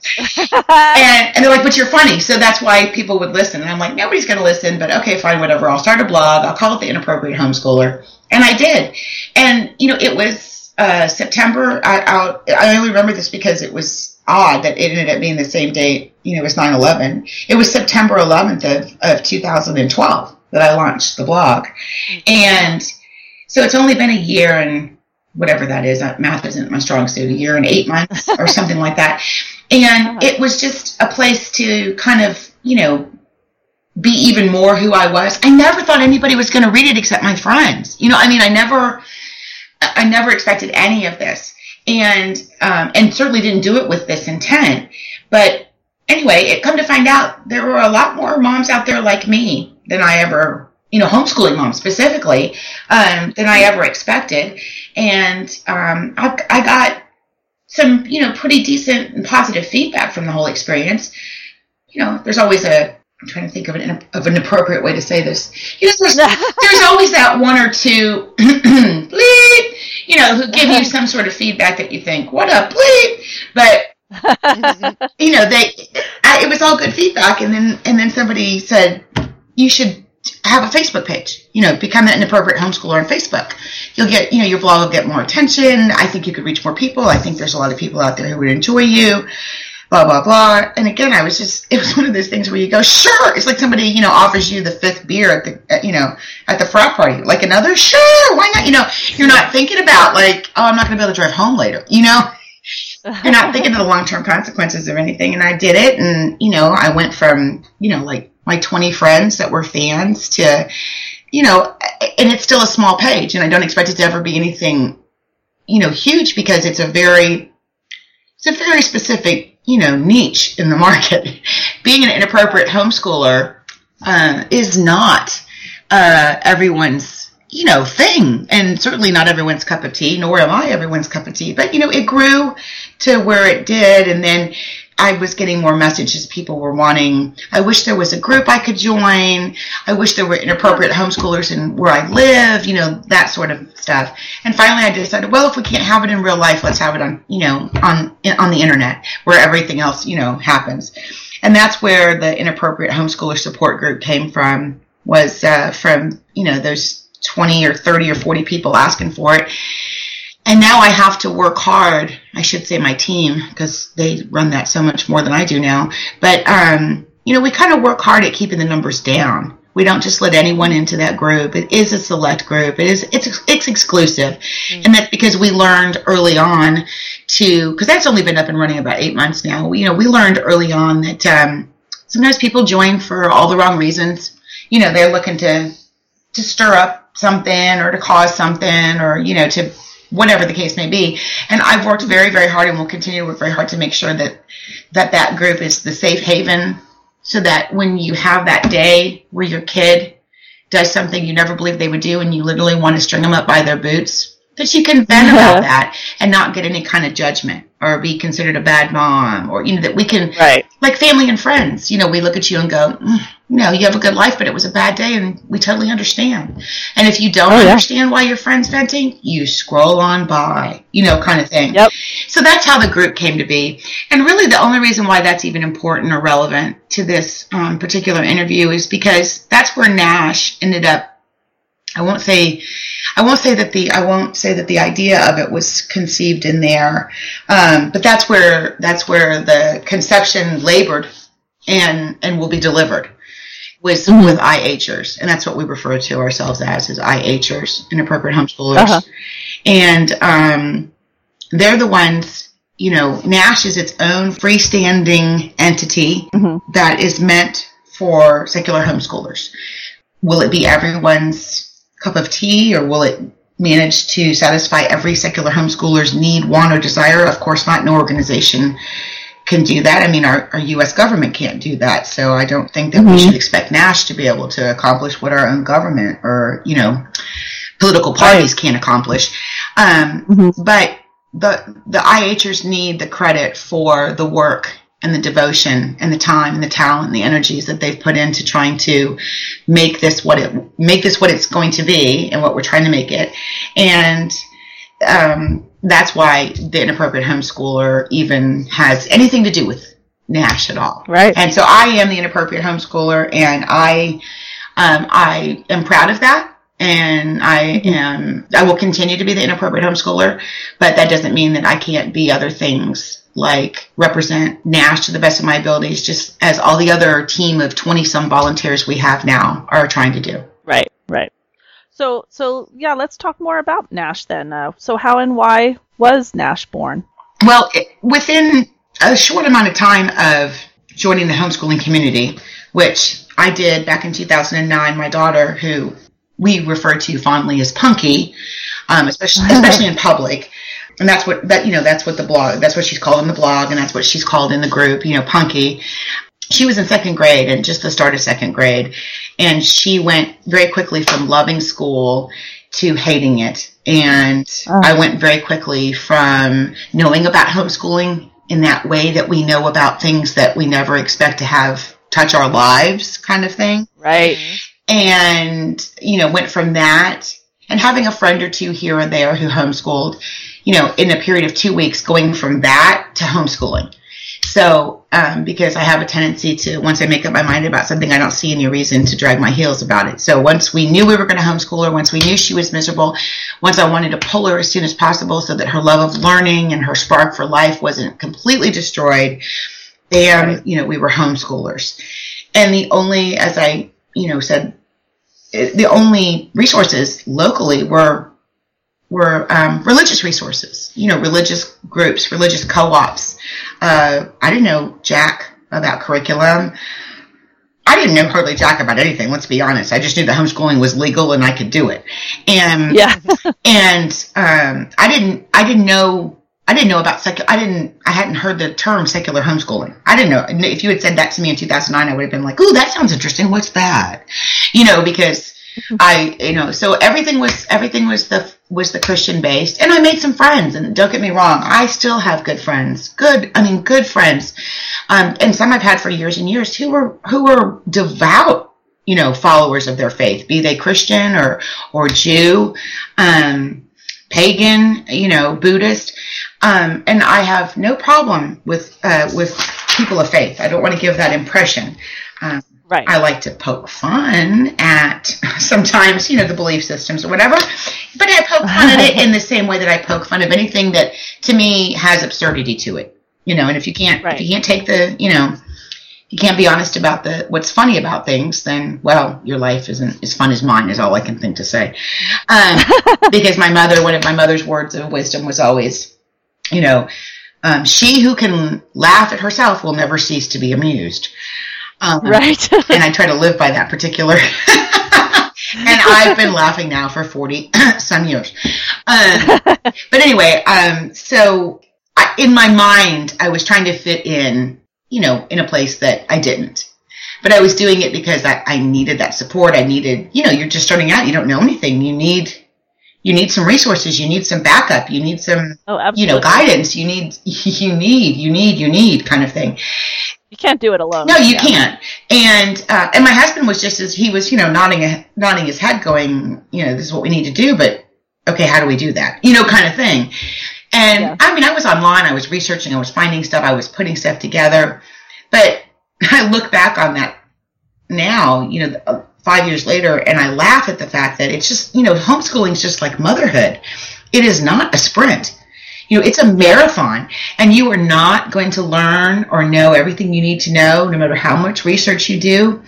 [SPEAKER 6] and they're like, But you're funny. So that's why people would listen. And I'm like, Nobody's going to listen, but okay, fine, whatever. I'll start a blog. I'll call it The Inappropriate Homeschooler. And I did. And, you know, it was uh, September. I, I'll, I only remember this because it was odd that it ended up being the same date. You know, it was 9 11. It was September 11th of, of 2012 that I launched the blog. And so it's only been a year and whatever that is. Uh, math isn't my strong suit. A year and eight months or something like that. And it was just a place to kind of, you know, be even more who I was. I never thought anybody was going to read it except my friends. You know, I mean, I never, I never expected any of this, and um, and certainly didn't do it with this intent. But anyway, it come to find out there were a lot more moms out there like me than I ever, you know, homeschooling moms specifically, um, than I ever expected, and um, I, I got some, you know, pretty decent and positive feedback from the whole experience. You know, there's always a I'm trying to think of an of an appropriate way to say this. You know, there's, there's always that one or two bleep, you know, who give you some sort of feedback that you think, what a bleep, but you know, they, I, it was all good feedback, and then and then somebody said you should have a Facebook page. You know, become an inappropriate homeschooler on Facebook. You'll get, you know, your blog will get more attention. I think you could reach more people. I think there's a lot of people out there who would enjoy you blah blah blah. And again, I was just it was one of those things where you go, sure. It's like somebody you know offers you the fifth beer at the at, you know at the frat party, like another, sure, why not? You know, you're not thinking about like, oh, I'm not going to be able to drive home later. You know. You're not thinking of the long term consequences of anything. And I did it. And, you know, I went from, you know, like my 20 friends that were fans to, you know, and it's still a small page. And I don't expect it to ever be anything, you know, huge because it's a very, it's a very specific you know, niche in the market. Being an inappropriate homeschooler uh, is not uh, everyone's, you know, thing, and certainly not everyone's cup of tea. Nor am I everyone's cup of tea. But you know, it grew to where it did, and then I was getting more messages. People were wanting, I wish there was a group I could join. I wish there were inappropriate homeschoolers in where I live, you know, that sort of stuff. And finally I decided, well, if we can't have it in real life, let's have it on, you know, on, on the internet where everything else, you know, happens. And that's where the inappropriate homeschooler support group came from, was uh, from, you know, those 20 or 30 or 40 people asking for it and now I have to work hard. I should say my team because they run that so much more than I do now. But um, you know, we kind of work hard at keeping the numbers down. We don't just let anyone into that group. It is a select group. It is it's it's exclusive, mm-hmm. and that's because we learned early on to because that's only been up and running about eight months now. You know, we learned early on that um, sometimes people join for all the wrong reasons. You know, they're looking to to stir up something or to cause something or you know to whatever the case may be. And I've worked very, very hard and will continue to work very hard to make sure that that, that group is the safe haven so that when you have that day where your kid does something you never believed they would do and you literally want to string them up by their boots, that you can vent about that and not get any kind of judgment or be considered a bad mom or, you know, that we can,
[SPEAKER 3] right.
[SPEAKER 6] like family and friends, you know, we look at you and go, mm, you know, you have a good life, but it was a bad day and we totally understand. And if you don't oh, yeah. understand why your friend's venting, you scroll on by, you know, kind of thing.
[SPEAKER 3] Yep.
[SPEAKER 6] So that's how the group came to be. And really the only reason why that's even important or relevant to this um, particular interview is because that's where Nash ended up I won't say I won't say that the I won't say that the idea of it was conceived in there, um, but that's where that's where the conception labored and and will be delivered with mm-hmm. with IHers, and that's what we refer to ourselves as as IHers, inappropriate homeschoolers. Uh-huh. and um, they're the ones. You know, Nash is its own freestanding entity
[SPEAKER 3] Mhm.
[SPEAKER 6] that is meant for secular homeschoolers. Will it be everyone's cup of tea, or will it manage to satisfy every secular homeschooler's need, want, or desire? Of course not. No organization can do that. I mean, our, our U.S. government can't do that. So I don't think that we
[SPEAKER 3] Mhm.
[SPEAKER 6] should expect Nash to be able to accomplish what our own government or, you know, political parties can't accomplish. Um,
[SPEAKER 3] Mhm.
[SPEAKER 6] but the, the IHers need the credit for the work and the devotion and the time and the talent and the energies that they've put into trying to make this what it make this what it's going to be and what we're trying to make it. And um, that's why the inappropriate homeschooler even has anything to do with nash at all.
[SPEAKER 3] Right.
[SPEAKER 6] and so i am the inappropriate homeschooler and i um, i am proud of that and i am i will continue to be the inappropriate homeschooler but that doesn't mean that i can't be other things like represent nash to the best of my abilities just as all the other team of 20 some volunteers we have now are trying to do
[SPEAKER 3] Right. Right. So so yeah, let's talk more about Nash then. Uh, so how and why was Nash born?
[SPEAKER 6] Well, it, within a short amount of time of joining the homeschooling community, which I did back in 2009, my daughter, who we refer to fondly as Punky, um, especially especially in public, and that's what that you know that's what the blog that's what she's called in the blog, and that's what she's called in the group, you know, Punky. She was in second grade and just the start of second grade, and she went very quickly from loving school to hating it. And
[SPEAKER 3] Oh.
[SPEAKER 6] I went very quickly from knowing about homeschooling in that way that we know about things that we never expect to have touch our lives kind of thing.
[SPEAKER 3] Right.
[SPEAKER 6] And, you know, went from that and having a friend or two here and there who homeschooled, you know, in a period of two weeks going from that to homeschooling. So, um, because I have a tendency to, once I make up my mind about something, I don't see any reason to drag my heels about it. So once we knew we were going to homeschool her, once we knew she was miserable, once I wanted to pull her as soon as possible so that her love of learning and her spark for life wasn't completely destroyed, then, you know, we were homeschoolers. And the only, as I, you know, said, eh, the only resources locally were were um, religious resources, you know, religious groups, religious co-ops. Uh, I didn't know jack about curriculum. I didn't know hardly jack about anything. Let's be honest. I just knew that homeschooling was legal and I could do it. And
[SPEAKER 3] Yeah.
[SPEAKER 6] and um, I didn't I didn't know I didn't know about secular I didn't I hadn't heard the term secular homeschooling. I didn't know And if you had said that to me in 2009 I would have been like, "Ooh, that sounds interesting. What's that?" You know, because I you know, so everything was everything was the was the Christian based and I made some friends and don't get me wrong, I still have good friends. Good, I mean good friends. Um, and some I've had for years and years who were who were devout you know, followers of their faith, be they Christian or or Jew, um, pagan, you know, Buddhist, um, and I have no problem with uh, with people of faith. I don't want to give that impression. Um,
[SPEAKER 3] Right.
[SPEAKER 6] I like to poke fun at sometimes, you know, the belief systems or whatever, but I poke fun at it in the same way that I poke fun of anything that to me has absurdity to it. You know, and if you can't,
[SPEAKER 3] Right.
[SPEAKER 6] if you can't take the, you know, you can't be honest about the what's funny about things, then well, your life isn't as fun as mine. Is all I can think to say. Um, because my mother, one of my mother's words of wisdom was always, you know, um, she who can laugh at herself will never cease to be amused. Um,
[SPEAKER 3] Right.
[SPEAKER 6] and I try to live by that particular. and I've been laughing now for forty some years. Um, but anyway, um, so I, in my mind, I was trying to fit in, you know, in a place that I didn't. But I was doing it because I, I needed that support. I needed, you know, you're just starting out. You don't know anything. You need, you need some resources. You need some backup. You need some,
[SPEAKER 3] oh,
[SPEAKER 6] you know, guidance. You need, you need, you need, you need kind of thing.
[SPEAKER 3] Can't do it alone.
[SPEAKER 6] No, you
[SPEAKER 3] Yeah.
[SPEAKER 6] can't. And uh, and my husband was just as he was, you know, nodding a, nodding his head, going, you know, this is what we need to do, but okay, how do we do that? You know, kind of thing. And
[SPEAKER 3] Yeah.
[SPEAKER 6] I mean, I was online, I was researching, I was finding stuff, I was putting stuff together, but I look back on that now, you know, uh, five years later, and I laugh at the fact that it's just, you know, homeschooling is just like motherhood. It is not a sprint. You know, it's a marathon, and you are not going to learn or know everything you need to know, no matter how much research you do.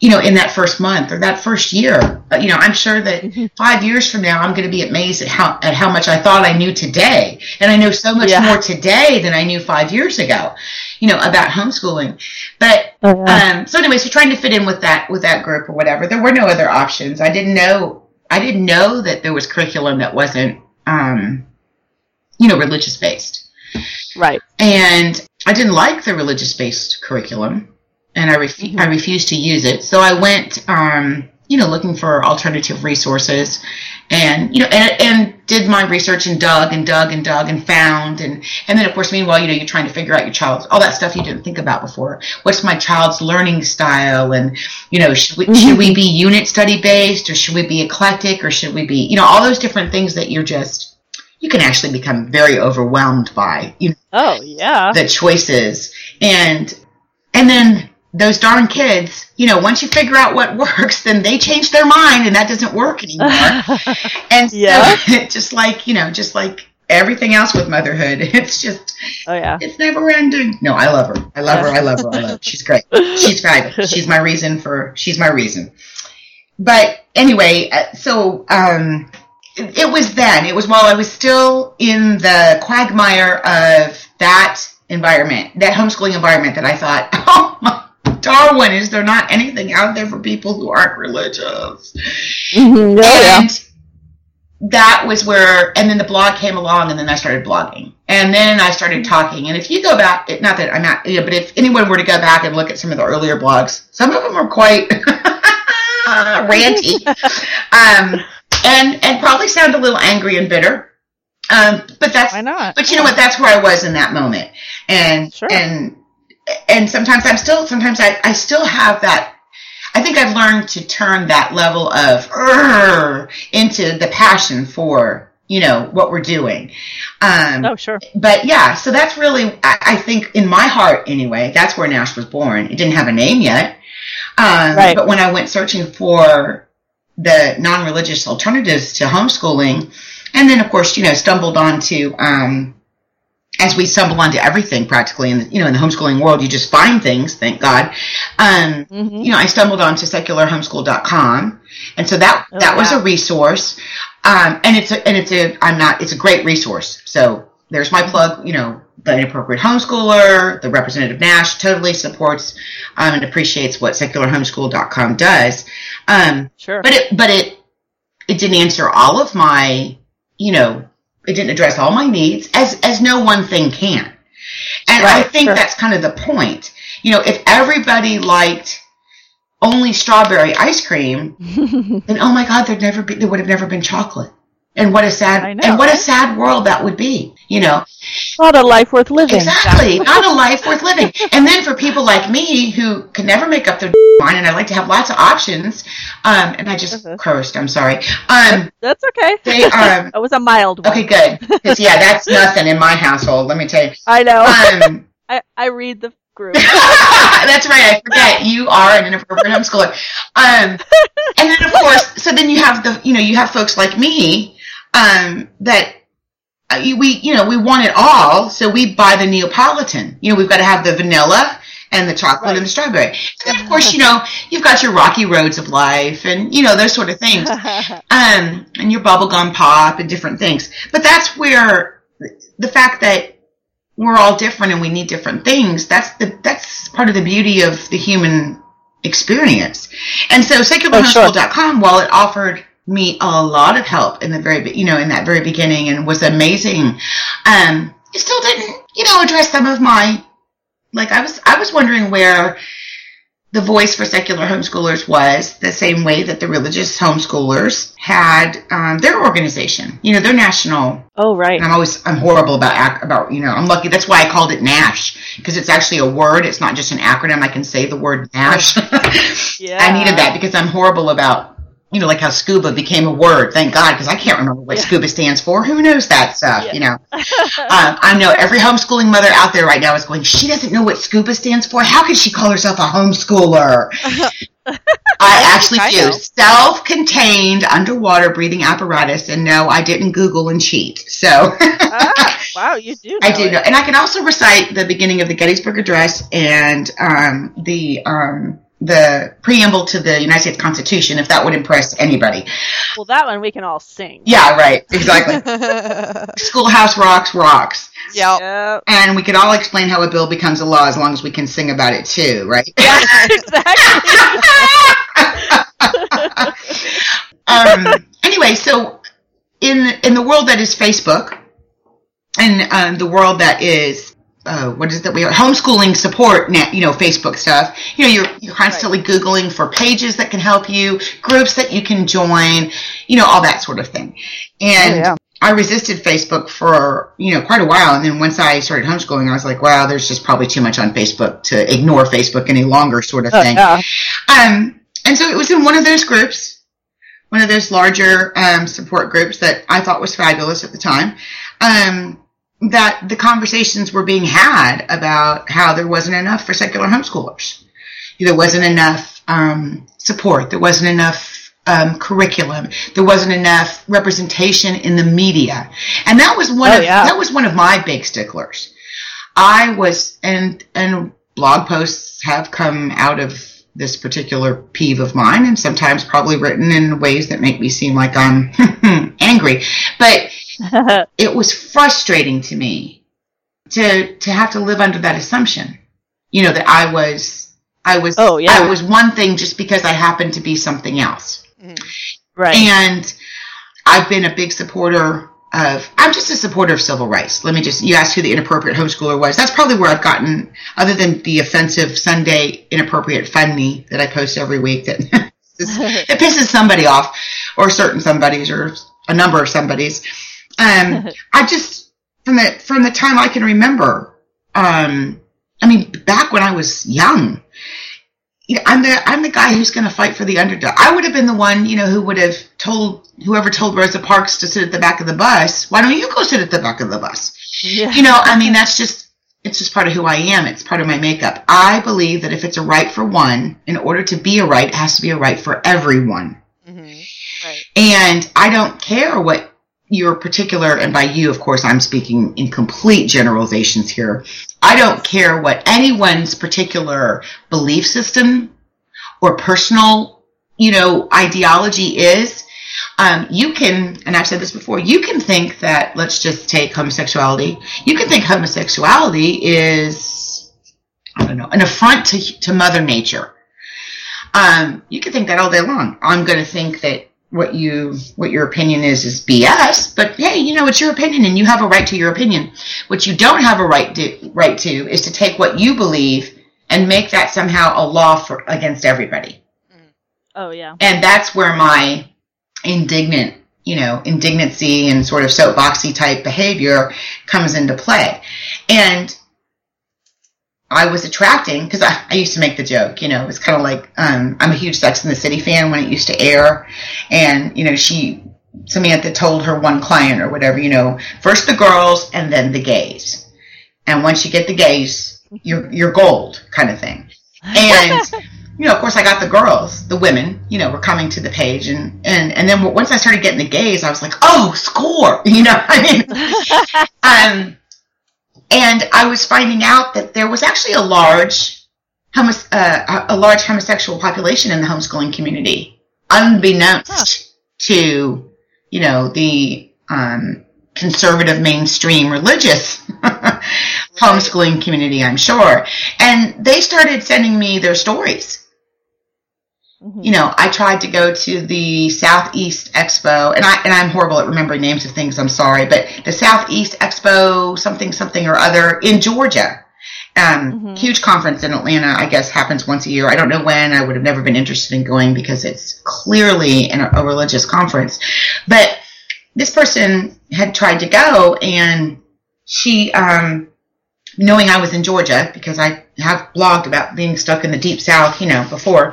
[SPEAKER 6] you know, in that first month or that first year. You know, I'm sure that five years from now, I'm going to be amazed at how at how much I thought I knew today, and I know so much
[SPEAKER 3] Yeah.
[SPEAKER 6] more today than I knew five years ago. You know, about homeschooling. But
[SPEAKER 3] Oh, yeah.
[SPEAKER 6] um, so anyway, so trying to fit in with that with that group or whatever. There were no other options. I didn't know. I didn't know that there was curriculum that wasn't, um, you know, religious based
[SPEAKER 3] right.
[SPEAKER 6] and I didn't like the religious based curriculum, and I refu- I refused to use it. So I went, um, you know, looking for alternative resources, and you know, and, and did my research and dug and dug and dug and found, and and then of course, meanwhile, you know, you're trying to figure out your child's all that stuff you didn't think about before. What's my child's learning style, and you know, should we should we be unit study based, or should we be eclectic, or should we be, you know, all those different things that you're just you can actually become very overwhelmed by. You know,
[SPEAKER 3] Oh, yeah.
[SPEAKER 6] the choices. And and then those darn kids you know once you figure out what works then they change their mind and that doesn't work anymore. And so
[SPEAKER 3] Yeah.
[SPEAKER 6] just like you know just like everything else with motherhood it's just
[SPEAKER 3] oh, yeah.
[SPEAKER 6] it's never ending. No i love her. I love her. I love her. I love her. She's great. She's fabulous. She's my reason for she's my reason. But anyway uh, so um it, was then. It was while i was still in the quagmire of that environment that homeschooling environment that i thought oh my darwin is there not anything out there for people who aren't religious.
[SPEAKER 3] Mhm. Oh,
[SPEAKER 6] and that was where and then the blog came along and then i started blogging. And then i started talking. And if you go back not that i'm not you know, but if anyone were to go back and look at some of the earlier blogs some of them are quite ranty. Um, and and probably sound a little angry and bitter um, but that's
[SPEAKER 3] Why not?
[SPEAKER 6] but you know what? That's where I was in that moment, and
[SPEAKER 3] Sure.
[SPEAKER 6] and and sometimes I'm still sometimes I I still have that. I think I've learned to turn that level of into the passion for you know what we're doing. Um,
[SPEAKER 3] Oh, sure.
[SPEAKER 6] but yeah, so that's really I, I think in my heart anyway. That's where Nash was born. It didn't have a name yet, um,
[SPEAKER 3] Right.
[SPEAKER 6] but when I went searching for the non-religious alternatives to homeschooling, and then of course you know stumbled onto um, as we stumble onto everything practically in the, you know in the homeschooling world, you just find things. Thank God. Um,
[SPEAKER 3] Mhm.
[SPEAKER 6] you know, I stumbled onto secularhomeschool.com, and so that
[SPEAKER 3] Oh,
[SPEAKER 6] that was a resource. Um, and it's a, and it's a I'm not it's a great resource. So there's my plug. You know, the inappropriate homeschooler, the representative Nash totally supports um, and appreciates what secularhomeschool.com does. Um,
[SPEAKER 3] Sure.
[SPEAKER 6] but it but it it didn't answer all of my you know it didn't address all my needs as as no one thing can and i think
[SPEAKER 3] sure.
[SPEAKER 6] that's kind of the point you know if everybody liked only strawberry ice cream then oh my god there'd never be there would have never been chocolate and what a sad
[SPEAKER 3] know,
[SPEAKER 6] and what a sad world that would be you know
[SPEAKER 3] Not a life worth living.
[SPEAKER 6] Exactly. Not a life worth living. And then for people like me who can never make up their mind and I like to have lots of options, um, and I just
[SPEAKER 3] Mhm.
[SPEAKER 6] cursed, I'm sorry. Um,
[SPEAKER 3] That's okay.
[SPEAKER 6] they, um,
[SPEAKER 3] that was a mild one.
[SPEAKER 6] okay, good. 'Cause, yeah, that's nothing in my household, let me tell you.
[SPEAKER 3] I know.
[SPEAKER 6] Um,
[SPEAKER 3] I, I read the group.
[SPEAKER 6] that's right, I forget. You are an inappropriate homeschooler. Um, and then of course, so then you have the, you know, you have folks like me, um, that uh, we, you know, we want it all, so we buy the Neapolitan. You know, we've got to have the vanilla and the chocolate and the strawberry. And then, of course, you know, you've got your rocky roads of life and, you know, those sort of things. Um, and your bubblegum pop and different things. But that's where the fact that we're all different and we need different things, that's the, that's part of the beauty of the human experience. And so secularhomeschool.com, while it offered me a lot of help in the very, you know, in that very beginning and was amazing, um, it still didn't, you know, address some of my, like I was, I was wondering where the voice for secular homeschoolers was the same way that the religious homeschoolers had um, their organization. You know, their national.
[SPEAKER 3] oh, right.
[SPEAKER 6] And I'm always I'm horrible about about you know I'm lucky. That's why I called it Nash because it's actually a word. It's not just an acronym. I can say the word Nash.
[SPEAKER 3] Yeah.
[SPEAKER 6] I needed that because I'm horrible about you know like how scuba became a word. Thank God because I can't remember what
[SPEAKER 3] Yeah.
[SPEAKER 6] scuba stands for. Who knows that stuff?
[SPEAKER 3] Yeah.
[SPEAKER 6] You know. Um, I know every homeschooling mother out there right now is going, she doesn't know what scuba stands for. How could she call herself a homeschooler? I actually
[SPEAKER 3] I
[SPEAKER 6] do. Self contained underwater breathing apparatus. And no, I didn't Google and cheat. So
[SPEAKER 3] ah, wow, you do.
[SPEAKER 6] I do
[SPEAKER 3] it.
[SPEAKER 6] know. And I can also recite the beginning of the Gettysburg Address and um, the um, the preamble to the United States Constitution, if that would impress anybody.
[SPEAKER 3] Well, that one we can all sing.
[SPEAKER 6] Yeah, right, exactly. Schoolhouse rocks, rocks.
[SPEAKER 1] yep.
[SPEAKER 3] Yep.
[SPEAKER 6] And we could all explain how a bill becomes a law as long as we can sing about it too, right?
[SPEAKER 3] Yeah, exactly.
[SPEAKER 6] um, anyway, so in in the world that is Facebook, and um, the world that is uh, what is it that we are homeschooling support net, you know, Facebook stuff. You know, you're you're constantly googling for pages that can help you, groups that you can join, you know, all that sort of thing. And
[SPEAKER 3] Oh, yeah.
[SPEAKER 6] I resisted Facebook for you know quite a while, and then once I started homeschooling, I was like, wow, there's just probably too much on Facebook to ignore Facebook any longer, sort of
[SPEAKER 3] Oh,
[SPEAKER 6] thing.
[SPEAKER 3] yeah.
[SPEAKER 6] Um, and so it was in one of those groups, one of those larger um, support groups that I thought was fabulous at the time, um, that the conversations were being had about how there wasn't enough for secular homeschoolers. There wasn't enough um, support. There wasn't enough um, curriculum. There wasn't enough representation in the media, and that was one
[SPEAKER 3] Oh,
[SPEAKER 6] of
[SPEAKER 3] yeah.
[SPEAKER 6] that was one of my big sticklers. I was and and blog posts have come out of this particular peeve of mine and sometimes probably written in ways that make me seem like I'm angry. But it was frustrating to me to to have to live under that assumption. You know, that I was I was
[SPEAKER 3] Oh, yeah.
[SPEAKER 6] I was one thing just because I happened to be something else. Mm-hmm.
[SPEAKER 3] right.
[SPEAKER 6] And I've been a big supporter of, I'm just a supporter of civil rights. Let me just, you asked who the inappropriate homeschooler was. That's probably where I've gotten, other than the offensive Sunday inappropriate fund me that I post every week that, it pisses somebody off or certain somebodies or a number of somebodies. Um, I just, from the, from the time I can remember, um, I mean, back when I was young, you know, I'm the I'm the guy who's going to fight for the underdog. I would have been the one, you know, who would have told whoever told Rosa Parks to sit at the back of the bus. Why don't you go sit at the back of the bus?
[SPEAKER 3] yeah.
[SPEAKER 6] You know, I mean, that's just it's just part of who I am. It's part of my makeup. I believe that if it's a right for one, in order to be a right, it has to be a right for everyone.
[SPEAKER 1] Right.
[SPEAKER 6] And I don't care what your particular, and by you, of course, I'm speaking in complete generalizations here. I don't care what anyone's particular belief system or personal, you know, ideology is. Um, you can, and I've said this before, you can think that, let's just take homosexuality. You can think homosexuality is, I don't know, an affront to, to Mother Nature. Um, you can think that all day long. I'm going to think that what you what your opinion is is BS. But hey, you know it's your opinion, and you have a right to your opinion. What you don't have a right to right to is to take what you believe and make that somehow a law for against everybody. Mm.
[SPEAKER 3] oh yeah.
[SPEAKER 6] And that's where my indignant, you know, indignancy and sort of soapboxy type behavior comes into play. And I was attracting because I, I used to make the joke, you know, it was kind of like um, I'm a huge Sex in the City fan when it used to air, and you know, she Samantha told her one client or whatever, you know, first the girls and then the gays, and once you get the gays, you're you're gold kind of thing, and you know, of course, I got the girls, the women, you know, were coming to the page, and and and then once I started getting the gays, I was like, oh, score, you know, I mean, um, and I was finding out that there was actually a large, homos- uh, a large homosexual population in the homeschooling community, unbeknownst to, you know, the um, conservative mainstream religious homeschooling community, I'm sure, and they started sending me their stories
[SPEAKER 3] Mhm.
[SPEAKER 6] you know, I tried to go to the Southeast Expo, and I and I'm horrible at remembering names of things. I'm sorry, but the Southeast Expo, something something or other in Georgia, um,
[SPEAKER 3] Mhm.
[SPEAKER 6] huge conference in Atlanta. I guess happens once a year. I don't know when. I would have never been interested in going because it's clearly an, a religious conference. But this person had tried to go, and she, um, knowing I was in Georgia because I have blogged about being stuck in the deep South, you know, before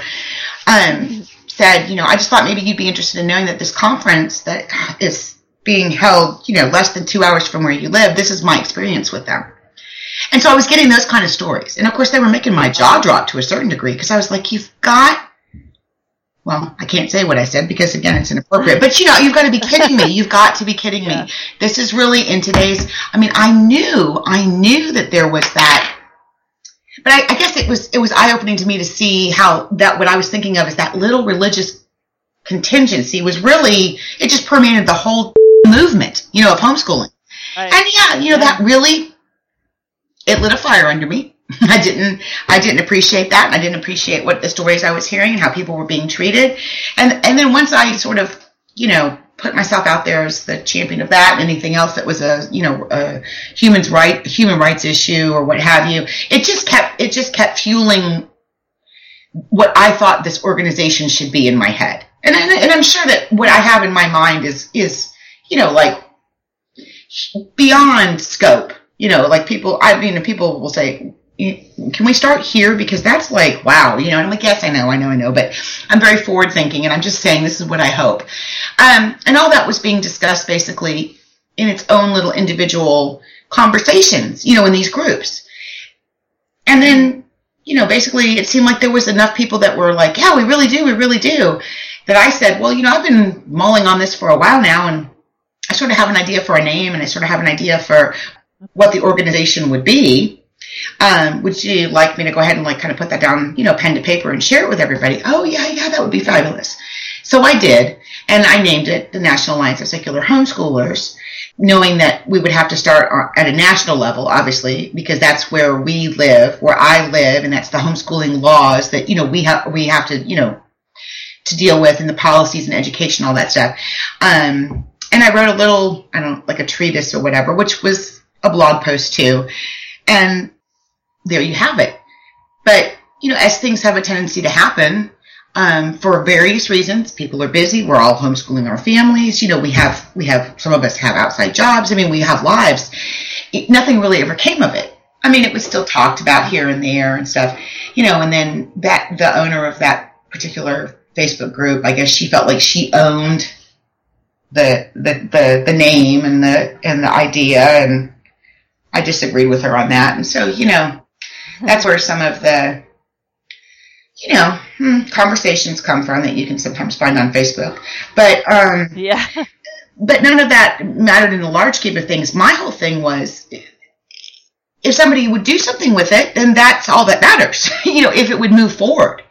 [SPEAKER 6] um, said, you know, I just thought maybe you'd be interested in knowing that this conference that is being held, you know, less than two hours from where you live, this is my experience with them. And so I was getting those kind of stories. And of course, they were making my jaw drop to a certain degree because I was like, you've got, well, I can't say what I said because again, it's inappropriate, but you know, you've got to be kidding me. You've got to be kidding
[SPEAKER 3] Yeah.
[SPEAKER 6] me. This is really in today's, I mean, I knew, I knew that there was that but I, I guess it was it was eye opening to me to see how that what I was thinking of is that little religious contingency was really it just permeated the whole movement, you know, of homeschooling.
[SPEAKER 3] Right.
[SPEAKER 6] And yeah, you know, that really it lit a fire under me. I didn't I didn't appreciate that. I didn't appreciate what the stories I was hearing and how people were being treated. And and then once I sort of, you know, put myself out there as the champion of that and anything else that was a, you know, a human's right human rights issue or what have you, it just kept it just kept fueling what I thought this organization should be in my head. And and, and I'm sure that what I have in my mind is is, you know, like beyond scope. You know, like people, I mean, people will say, can we start here? Because that's like, wow, you know, and I'm like, yes, I know, I know, I know, but I'm very forward thinking and I'm just saying this is what I hope. Um, and all that was being discussed basically in its own little individual conversations, you know, in these groups. And then, you know, basically it seemed like there was enough people that were like, yeah, we really do, we really do, that I said, well, you know, I've been mulling on this for a while now and I sort of have an idea for a name and I sort of have an idea for what the organization would be. Um, would you like me to go ahead and like kind of put that down, you know, pen to paper and share it with everybody? Oh yeah, yeah, that would be fabulous. So I did, and I named it the National Alliance of Secular Homeschoolers, knowing that we would have to start at a national level, obviously, because that's where we live, where I live, and that's the homeschooling laws that you know we have we have to you know to deal with, and the policies and education, all that stuff. Um, and I wrote a little, I don't know, like a treatise or whatever, which was a blog post too. And there you have it. But, you know, as things have a tendency to happen, um, for various reasons, people are busy. We're all homeschooling our families. You know, we have, we have, some of us have outside jobs. I mean, we have lives. It, nothing really ever came of it. I mean, it was still talked about here and there and stuff, you know, and then that, the owner of that particular Facebook group, I guess she felt like she owned the, the, the, the name and the, and the idea and, I disagreed with her on that. And so, you know, that's where some of the, you know, hmm, conversations come from that you can sometimes find on Facebook. But, um,
[SPEAKER 3] Yeah.
[SPEAKER 6] but none of that mattered in the large scheme of things. My whole thing was if somebody would do something with it, then that's all that matters. you know, if it would move forward.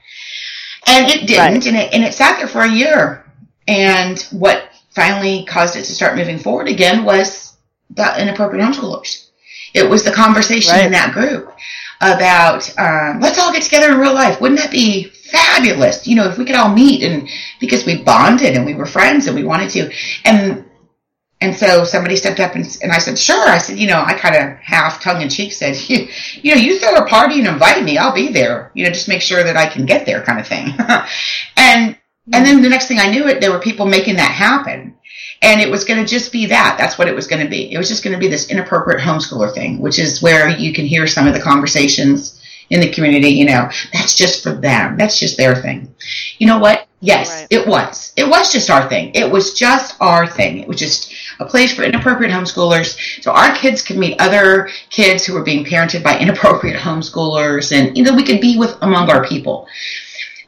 [SPEAKER 6] And it didn't,
[SPEAKER 3] Right.
[SPEAKER 6] and it and it sat there for a year. And what finally caused it to start moving forward again was the inappropriate homeschoolers. It was the conversation
[SPEAKER 3] Right.
[SPEAKER 6] in that group about um, let's all get together in real life. Wouldn't that be fabulous? You know, if we could all meet and because we bonded and we were friends and we wanted to, and and so somebody stepped up and, and I said, sure. I said, you know, I kind of half tongue in cheek said, you, you know, you throw a party and invite me, I'll be there. You know, just make sure that I can get there, kind of thing. and and then the next thing I knew it, there were people making that happen. And it was going to just be that. That's what it was going to be. It was just going to be this inappropriate homeschooler thing, which is where you can hear some of the conversations in the community. You know, that's just for them. That's just their thing. You know what? Yes,
[SPEAKER 3] Right.
[SPEAKER 6] it was. It was just our thing. It was just our thing. It was just a place for inappropriate homeschoolers. So our kids could meet other kids who were being parented by inappropriate homeschoolers and, you know, we could be with among our people.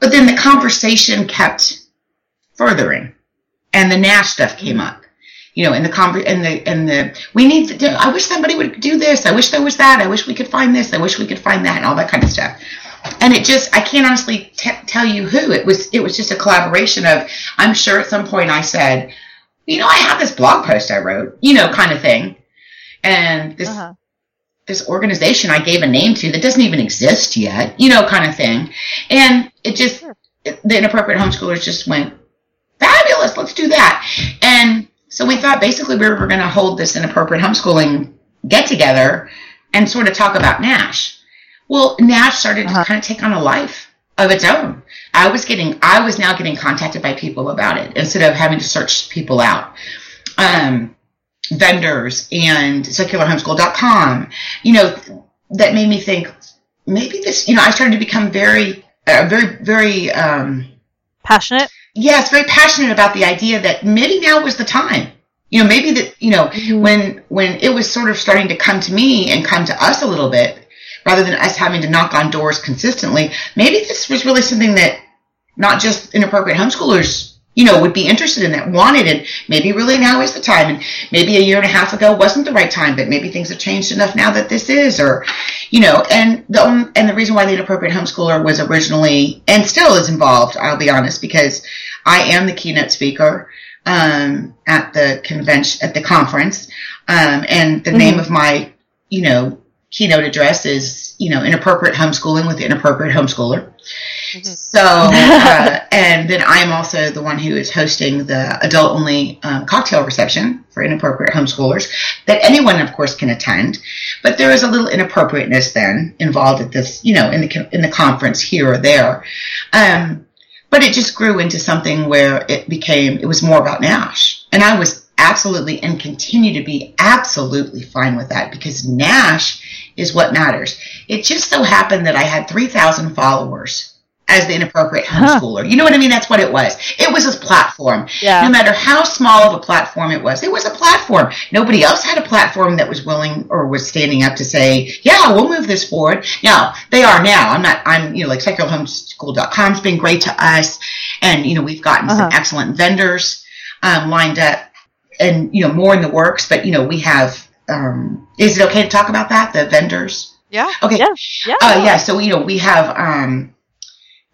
[SPEAKER 6] But then the conversation kept furthering and the Nash stuff came up. You know, in the conver- and the and the we need to. I wish somebody would do this. I wish there was that. I wish we could find this. I wish we could find that, and all that kind of stuff. And it just, I can't honestly t- tell you who it was. It was just a collaboration of. I'm sure at some point I said, you know, I have this blog post I wrote, you know, kind of thing, and this
[SPEAKER 3] Uh-huh.
[SPEAKER 6] this organization I gave a name to that doesn't even exist yet, you know, kind of thing. And it just, the inappropriate homeschoolers just went, fabulous, let's do that. And so we thought basically we were going to hold this inappropriate homeschooling get together and sort of talk about Nash. Well, Nash started
[SPEAKER 3] Uh-huh.
[SPEAKER 6] to kind of take on a life of its own. I was getting, I was now getting contacted by people about it instead of having to search people out. Um, vendors and secularhomeschool.com, you know, that made me think maybe this, you know, I started to become very, uh, very, very, um,
[SPEAKER 3] Passionate.
[SPEAKER 6] Yes, very passionate about the idea that maybe now was the time. You know, maybe that, you know, mm-hmm. when, when it was sort of starting to come to me and come to us a little bit, rather than us having to knock on doors consistently, maybe this was really something that not just inappropriate homeschoolers you know, would be interested in that, wanted it. Maybe really now is the time, and maybe a year and a half ago wasn't the right time, but maybe things have changed enough now that this is, or, you know, and the and the reason why the inappropriate homeschooler was originally and still is involved, I'll be honest, because I am the keynote speaker um, at the convention at the conference, um, and the name of my, you know, keynote address is, you know, inappropriate homeschooling with the inappropriate homeschooler. So, uh, and then I am also the one who is hosting the adult only um, cocktail reception for inappropriate homeschoolers that anyone, of course, can attend. But there is a little inappropriateness then involved at this, you know, in the in the conference here or there. Um, but it just grew into something where it became it was more about Nash, and I was absolutely and continue to be absolutely fine with that because Nash is what matters. It just so happened that I had three thousand followers as the inappropriate homeschooler. You know what I mean? That's what it was. It was a platform.
[SPEAKER 3] Yeah.
[SPEAKER 6] No matter how small of a platform it was, it was a platform. Nobody else had a platform that was willing or was standing up to say, yeah, we'll move this forward. Now, they are now. I'm not, I'm, you know, like secularhomeschool.com's been great to us. And, you know, we've gotten some
[SPEAKER 3] Uh-huh.
[SPEAKER 6] excellent vendors um, lined up and, you know, more in the works. But, you know, we have, um, is it okay to talk about that? The vendors?
[SPEAKER 1] Yeah.
[SPEAKER 6] Okay.
[SPEAKER 3] Yeah. Yeah.
[SPEAKER 6] Uh, yeah, so you know we have um,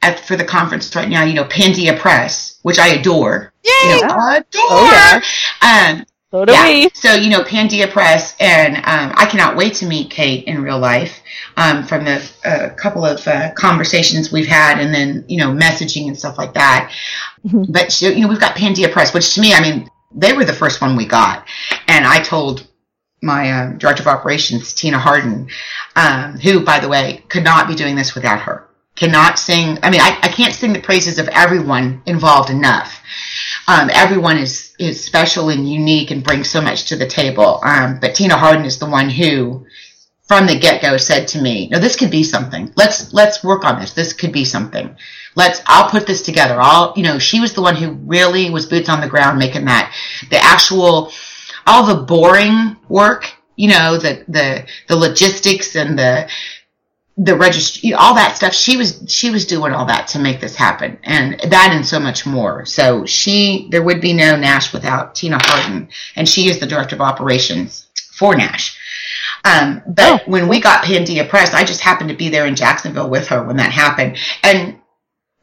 [SPEAKER 6] at for the conference right now, you know Pandia Press, which I adore.
[SPEAKER 1] Yay!
[SPEAKER 6] You know, adore.
[SPEAKER 3] Oh,
[SPEAKER 6] Um,
[SPEAKER 3] so do
[SPEAKER 6] yeah.
[SPEAKER 3] we.
[SPEAKER 6] So you know Pandia Press, and um, I cannot wait to meet Kate in real life. Um, from the uh, couple of uh, conversations we've had, and then you know messaging and stuff like that.
[SPEAKER 3] Mhm.
[SPEAKER 6] But you know we've got Pandia Press, which to me, I mean, they were the first one we got, and I told my um, director of operations, Tina Harden, um, who, by the way, could not be doing this without her. Cannot sing. I mean, I, I can't sing the praises of everyone involved enough. Um, everyone is is special and unique and brings so much to the table. Um, but Tina Harden is the one who, from the get go, said to me, "No, this could be something. Let's let's work on this. This could be something. Let's. I'll put this together. I'll. You know, she was the one who really was boots on the ground, making that the actual all the boring work, you know, the the the logistics and the the registry, all that stuff. She was she was doing all that to make this happen, and that and so much more. So she there would be no Nash without Tina Harden, and she is the director of operations for Nash. Um, but when we got Pandia Press, I just happened to be there in Jacksonville with her when that happened, and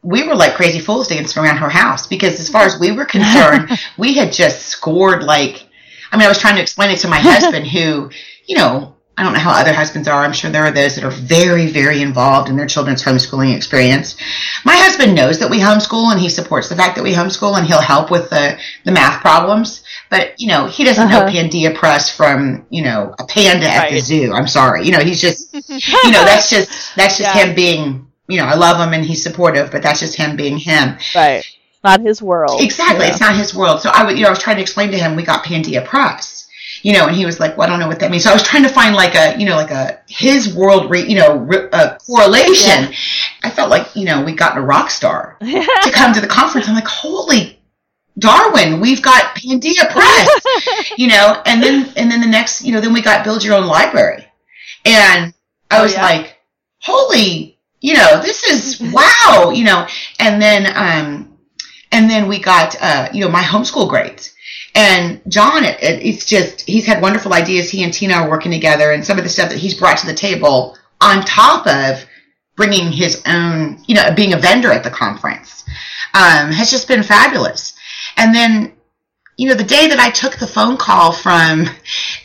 [SPEAKER 6] we were like crazy fools dancing around her house because as far as we were concerned, we had just scored like I mean, I was trying to explain it to my husband who, you know, I don't know how other husbands are. I'm sure there are those that are very, very involved in their children's homeschooling experience. My husband knows that we homeschool and he supports the fact that we homeschool and he'll help with the, the math problems. But, you know, he doesn't know
[SPEAKER 3] Uh-huh.
[SPEAKER 6] Pandia Press from, you know, a panda at the zoo. I'm sorry. You know, he's just, you know, that's just, that's just
[SPEAKER 3] Yeah.
[SPEAKER 6] him being, you know, I love him and he's supportive, but that's just him being him.
[SPEAKER 3] Right. Not his world.
[SPEAKER 6] Exactly.
[SPEAKER 3] Yeah.
[SPEAKER 6] It's not his world. So I would, you know, I was trying to explain to him we got Pandia Press, you know, and he was like, well, I don't know what that means. So I was trying to find like a, you know, like a his world, re, you know, a correlation. I felt like, you know, we got a rock star to come to the conference. I'm like, holy Darwin, we've got Pandia Press, you know, and then, and then the next, you know, then we got build your own library. And I
[SPEAKER 3] Oh,
[SPEAKER 6] was
[SPEAKER 3] yeah.
[SPEAKER 6] like, holy, you know, this is wow, you know, and then, um, and then we got, uh, you know, my homeschool grades. And John, it, it, it's just, he's had wonderful ideas. He and Tina are working together and some of the stuff that he's brought to the table on top of bringing his own, you know, being a vendor at the conference, um, has just been fabulous. And then, you know, the day that I took the phone call from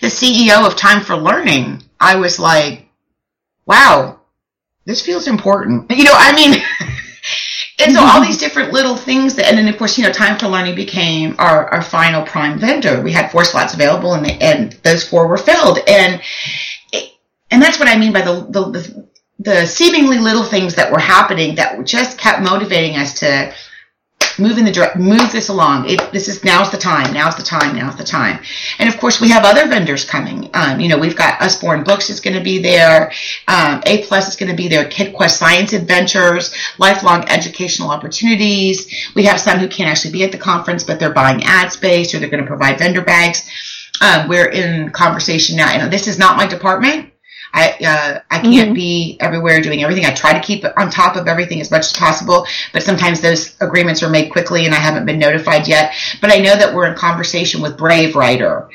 [SPEAKER 6] the CEO of Time for Learning, I was like, wow, this feels important. You know, I mean, and so all these different little things that, and then of course, you know, Time for Learning became our, our final prime vendor. We had four slots available and, and those four were filled. And, it, and that's what I mean by the, the, the, the seemingly little things that were happening that just kept motivating us to move the direct, move this along. It, this is now's the time. Now's the time. Now's the time. And of course, we have other vendors coming. Um, you know, we've got Usborne Books is going to be there. Um, A Plus is going to be there. KidQuest Science Adventures, lifelong educational opportunities. We have some who can't actually be at the conference, but they're buying ad space or they're going to provide vendor bags. Um, we're in conversation now. And this is not my department. I uh, I can't
[SPEAKER 3] Mhm.
[SPEAKER 6] be everywhere doing everything. I try to keep on top of everything as much as possible, but sometimes those agreements are made quickly, and I haven't been notified yet. But I know that we're in conversation with Brave Writer.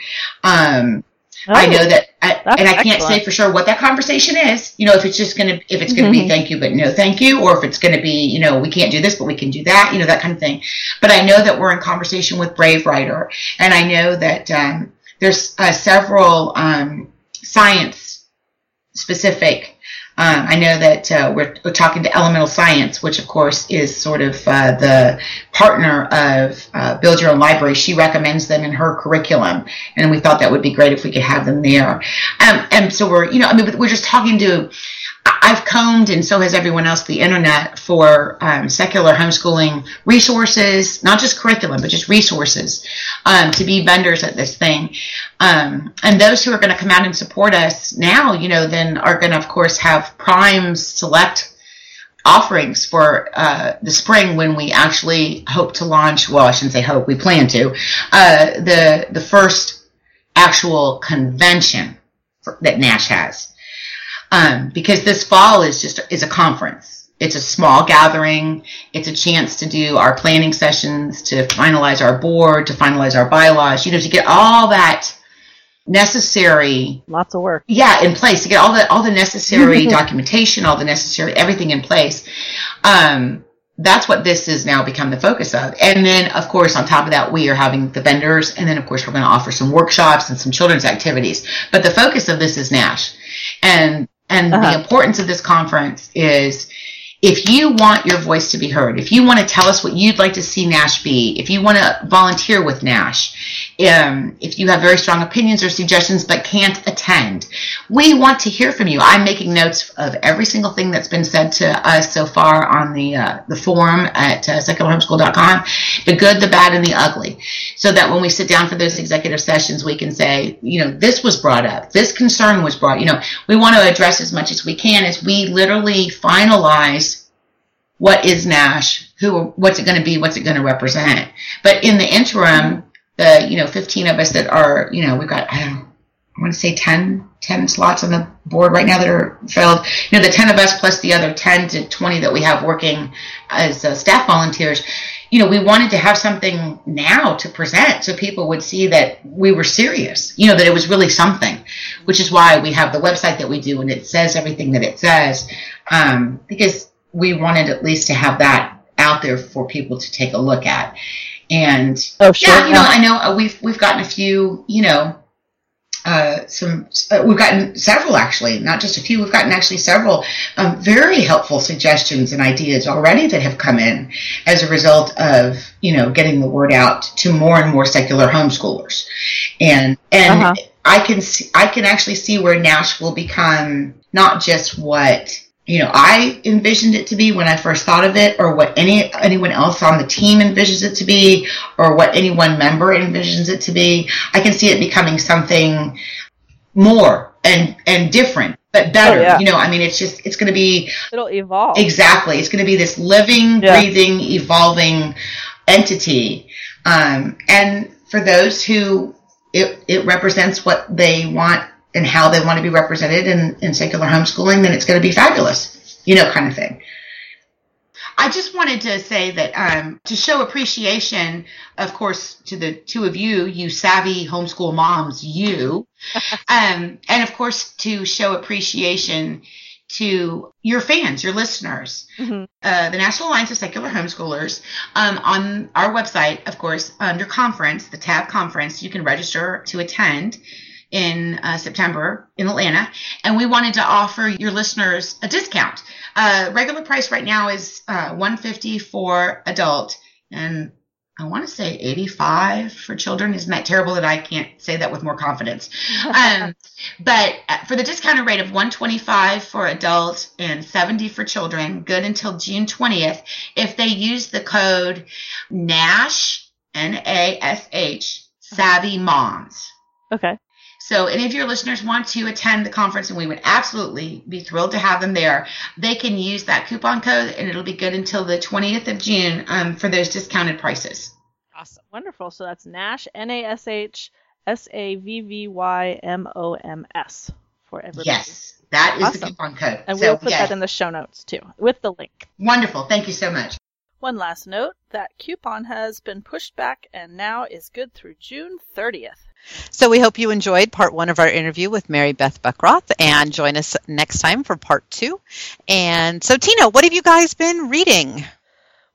[SPEAKER 6] Um, I
[SPEAKER 3] Oh,
[SPEAKER 6] know that, I, and I can't say for sure what that conversation is. You know, if it's just gonna, if it's gonna be
[SPEAKER 3] Mhm.
[SPEAKER 6] thank you but no thank you, or if it's gonna be, you know, we can't do this but we can do that, you know, that kind of thing. But I know that we're in conversation with Brave Writer, and I know that um, there's uh, several um, science specific. Um, I know that uh, we're, we're talking to Elemental Science, which of course is sort of uh, the partner of uh, Build Your Own Library. She recommends them in her curriculum, and we thought that would be great if we could have them there. Um, and so we're, you know, I mean, we're just talking to. I've combed, and so has everyone else, the internet for um, secular homeschooling resources, not just curriculum, but just resources um, to be vendors at this thing. Um, and those who are going to come out and support us now, you know, then are going to, of course, have prime select offerings for uh, the spring when we actually hope to launch. Well, I shouldn't say hope; we plan to uh, the the first actual convention that Nash has, um, because this fall is just is a conference. It's a small gathering. It's a chance to do our planning sessions, to finalize our board, to finalize our bylaws. You know, to get all that necessary
[SPEAKER 3] Lots of work.
[SPEAKER 6] yeah in place to get all the all the necessary documentation all the necessary everything in place um that's what this has now become the focus of and then of course on top of that we are having the vendors and then of course we're going to offer some workshops and some children's activities but the focus of this is nash and and
[SPEAKER 3] Uh-huh.
[SPEAKER 6] the importance of this conference is if you want your voice to be heard, if you want to tell us what you'd like to see Nash be, if you want to volunteer with Nash, um, if you have very strong opinions or suggestions but can't attend, we want to hear from you. I'm making notes of every single thing that's been said to us so far on the uh, the forum at uh, secularhomeschool.com, the good, the bad, and the ugly, so that when we sit down for those executive sessions, we can say, you know, this was brought up, this concern was brought. You know, we want to address as much as we can as we literally finalize what is Nash, who, what's it going to be, what's it going to represent. But in the interim, the you know 15 of us that are you know we've got I I want to say 10, 10 slots on the board right now that are filled. You know the 10 of us plus the other 10 to 20 that we have working as uh, staff volunteers. You know we wanted to have something now to present so people would see that we were serious. You know that it was really something, which is why we have the website that we do and it says everything that it says um, because we wanted at least to have that out there for people to take a look at. And
[SPEAKER 3] Oh, sure.
[SPEAKER 6] yeah, you know, I know uh, we've we've gotten a few, you know, uh, some uh, we've gotten several actually, not just a few. We've gotten actually several um, very helpful suggestions and ideas already that have come in as a result of you know getting the word out to more and more secular homeschoolers, and and
[SPEAKER 3] Uh-huh.
[SPEAKER 6] I can see, I can actually see where Nash will become not just what you know I envisioned it to be when I first thought of it, or what any anyone else on the team envisions it to be, or what any one member envisions it to be. I can see it becoming something more and and different, but better.
[SPEAKER 3] Oh, yeah.
[SPEAKER 6] You know, I mean, it's just it's going to be
[SPEAKER 3] It'll evolve.
[SPEAKER 6] Exactly. It's going to be this living,
[SPEAKER 3] Yeah.
[SPEAKER 6] breathing, evolving entity. Um, and for those who it, it represents what they want and how they want to be represented in, in secular homeschooling, then it's going to be fabulous, you know, kind of thing. I just wanted to say that um, to show appreciation, of course, to the two of you, you savvy homeschool moms, you, um, and of course to show appreciation to your fans, your listeners,
[SPEAKER 3] Mhm.
[SPEAKER 6] uh, the National Alliance of Secular Homeschoolers. Um, on our website, of course, under conference, the tab conference, you can register to attend in uh, September in Atlanta, and we wanted to offer your listeners a discount. Uh, regular price right now is uh, 150 for adult, and I want to say 85 for children. Isn't that terrible that I can't say that with more confidence? um, but uh, for the discounted rate of 125 for adults and 70 for children, good until June 20th, if they use the code NASH, N-A-S-H, Savvy Moms.
[SPEAKER 3] Okay.
[SPEAKER 6] So, any of your listeners want to attend the conference, and we would absolutely be thrilled to have them there, they can use that coupon code, and it'll be good until the 20th of June um, for those discounted prices.
[SPEAKER 1] Awesome.
[SPEAKER 3] Wonderful. So that's Nash, N A S H S A V V Y M O M S for everybody.
[SPEAKER 6] Yes. That is the
[SPEAKER 3] Awesome.
[SPEAKER 6] coupon code.
[SPEAKER 3] And
[SPEAKER 6] so,
[SPEAKER 3] we'll put
[SPEAKER 6] yeah,
[SPEAKER 3] that in the show notes too, with the link.
[SPEAKER 6] wonderful. Thank you so much.
[SPEAKER 7] One last note that coupon has been pushed back and now is good through June 30th.
[SPEAKER 1] So we hope you enjoyed part one of our interview with Mary Beth Buckroth and join us next time for part two. And so, Tina, what have you guys been reading?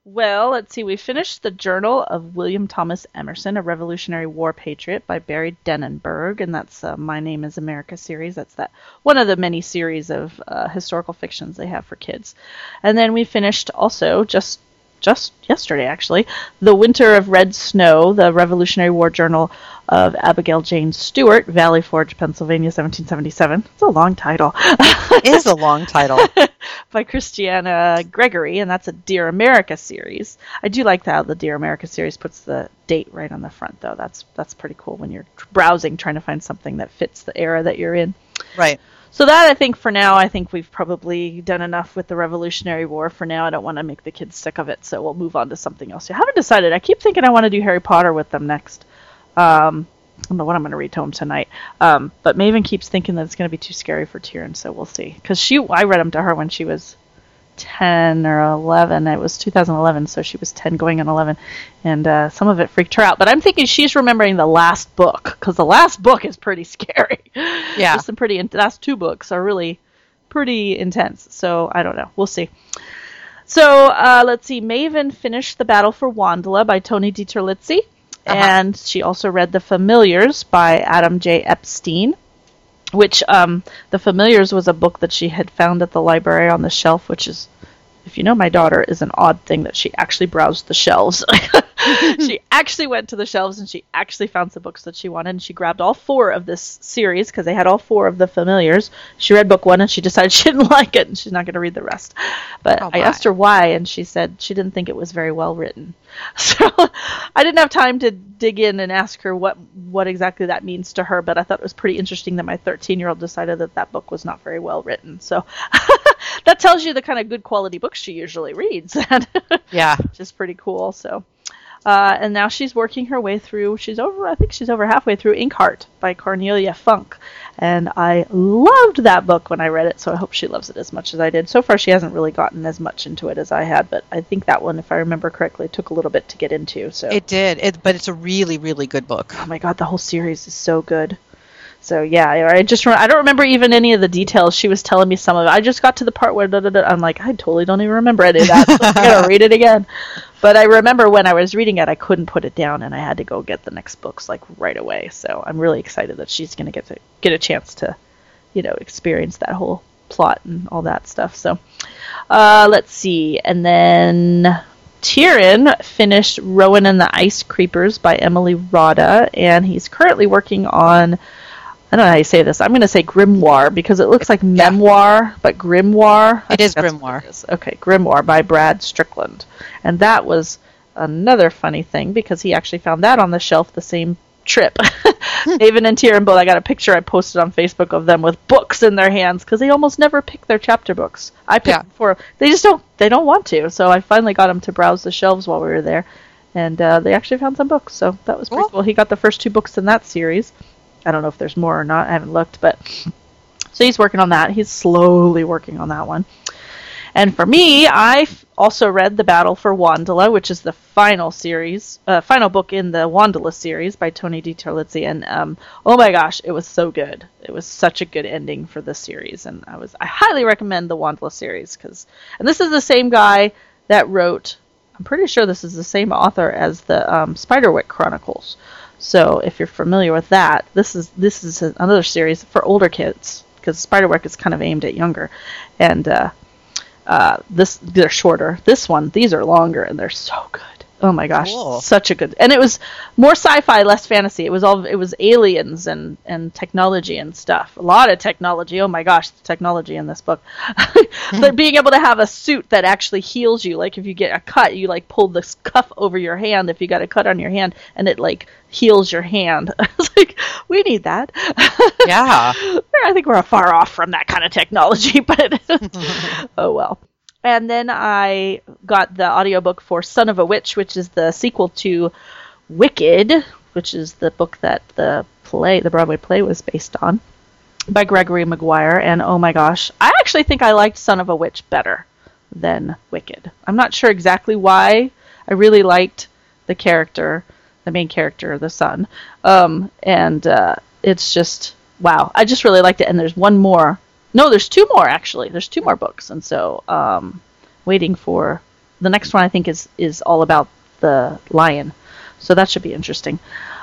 [SPEAKER 3] Well, let's see. We finished the Journal of William Thomas Emerson, a Revolutionary War Patriot by Barry Denenberg, and that's uh, My Name Is America series. That's that one of the many series of uh, historical fictions they have for kids. And then we finished also just just yesterday actually the Winter of Red Snow, the Revolutionary War Journal of Abigail Jane Stewart, Valley Forge, Pennsylvania, 1777. It's a long title.
[SPEAKER 1] It is a long title.
[SPEAKER 3] by Kristiana Gregory, and that's a Dear America series. I do like how the Dear America series puts the date right on the front, though. That's that's pretty cool when you're browsing trying to find something that fits the era that you're in.
[SPEAKER 1] Right.
[SPEAKER 3] So that I think for now, I think we've probably done enough with the Revolutionary War. For now, I don't want to make the kids sick of it, so we'll move on to something else. I haven't decided. I keep thinking I want to do Harry Potter with them next. Um, I don't know what I'm going to read to them tonight. Um, but Maven keeps thinking that it's going to be too scary for Tyrion, so we'll see. Because she, I read them to her when she was 10 or 11. It was 2011, so she was 10 going on 11. And uh, some of it freaked her out. But I'm thinking she's remembering the last book, because the last book is pretty scary.
[SPEAKER 1] Yeah.
[SPEAKER 3] There's some pretty, in- last two books are really pretty intense. So I don't know. We'll see. So uh, let's see. Maven finished The Battle for WondLa by Tony DiTerlizzi. And she also read The Familiars by Adam J. Epstein which um, the familiars was a book that she had found at the library on the shelf which is if you know my daughter is an odd thing that she actually browsed the shelves she actually went to the shelves and she actually found some books that she wanted and she grabbed all four of this series because they had all four of the familiars she read book one and she decided she didn't like it and she's not going to read the rest but
[SPEAKER 1] Oh,
[SPEAKER 3] i asked her why and she said she didn't think it was very well written so I didn't have time to dig in and ask her what what exactly that means to her, but I thought it was pretty interesting that my 13 year old decided that that book was not very well written. So that tells you the kind of good quality books she usually reads,
[SPEAKER 1] Yeah.
[SPEAKER 3] which is pretty cool. So. Uh, and now she's working her way through. She's over, I think she's over halfway through Inkheart by Cornelia Funk, and I loved that book when I read it. So I hope she loves it as much as I did. So far, she hasn't really gotten as much into it as I had, but I think that one, if I remember correctly, took a little bit to get into. So
[SPEAKER 1] It did. It, but it's a really, really good book.
[SPEAKER 3] oh my god, the whole series is so good. So yeah, I just I don't remember even any of the details. She was telling me some of it. I just got to the part where da, da, da, I'm like, I totally don't even remember any of that. So I gotta read it again. But I remember when I was reading it, I couldn't put it down, and I had to go get the next books like right away. So I'm really excited that she's gonna get to get a chance to, you know, experience that whole plot and all that stuff. So uh, let's see, and then Tyrion finished Rowan and the Ice Creepers by Emily Rodda, and he's currently working on. I don't know how you say this. I'm going to say grimoire because it looks like memoir, but grimoire.
[SPEAKER 1] It is grimoire.
[SPEAKER 3] it is. Okay, grimoire by Brad Strickland, and that was another funny thing because he actually found that on the shelf the same trip. Haven and Tyrion both. I got a picture I posted on Facebook of them with books in their hands because they almost never pick their chapter books. I picked
[SPEAKER 1] Yeah.
[SPEAKER 3] for they just don't they don't want to. So I finally got them to browse the shelves while we were there, and uh, they actually found some books. So that was pretty
[SPEAKER 1] Cool.
[SPEAKER 3] cool. He got the first two books in that series. I don't know if there's more or not. I haven't looked, but so he's working on that. He's slowly working on that one. And for me, I also read The Battle for Wandala, which is the final series, uh, final book in the Wandala series by Tony DiTerlizzi. And um, oh my gosh, it was so good. It was such a good ending for the series, and I was I highly recommend the Wandala series because, and this is the same guy that wrote. I'm pretty sure this is the same author as the um, Spiderwick Chronicles. So if you're familiar with that, this is this is another series for older kids because Spiderwick is kind of aimed at younger, and uh, uh, this they're shorter. This one, these are longer and they're so good. Oh my gosh,
[SPEAKER 1] Cool.
[SPEAKER 3] such a good. And it was more sci-fi, less fantasy. It was all it was aliens and and technology and stuff. A lot of technology. Oh my gosh, the technology in this book. but being able to have a suit that actually heals you, like if you get a cut, you like pull this cuff over your hand if you got a cut on your hand, and it like heals your hand. it's like we need that.
[SPEAKER 1] Yeah.
[SPEAKER 3] I think we're far off from that kind of technology, but oh well. And then I got the audiobook for Son of a Witch, which is the sequel to Wicked, which is the book that the play, the Broadway play was based on. by Gregory Maguire, and oh my gosh, I actually think I liked Son of a Witch better than Wicked. I'm not sure exactly why. I really liked the character, the main character, the son, um, and uh, it's just wow. I just really liked it. And there's one more. No, there's two more actually. There's two more books, and so um, waiting for the next one. I think is is all about the lion, so that should be interesting.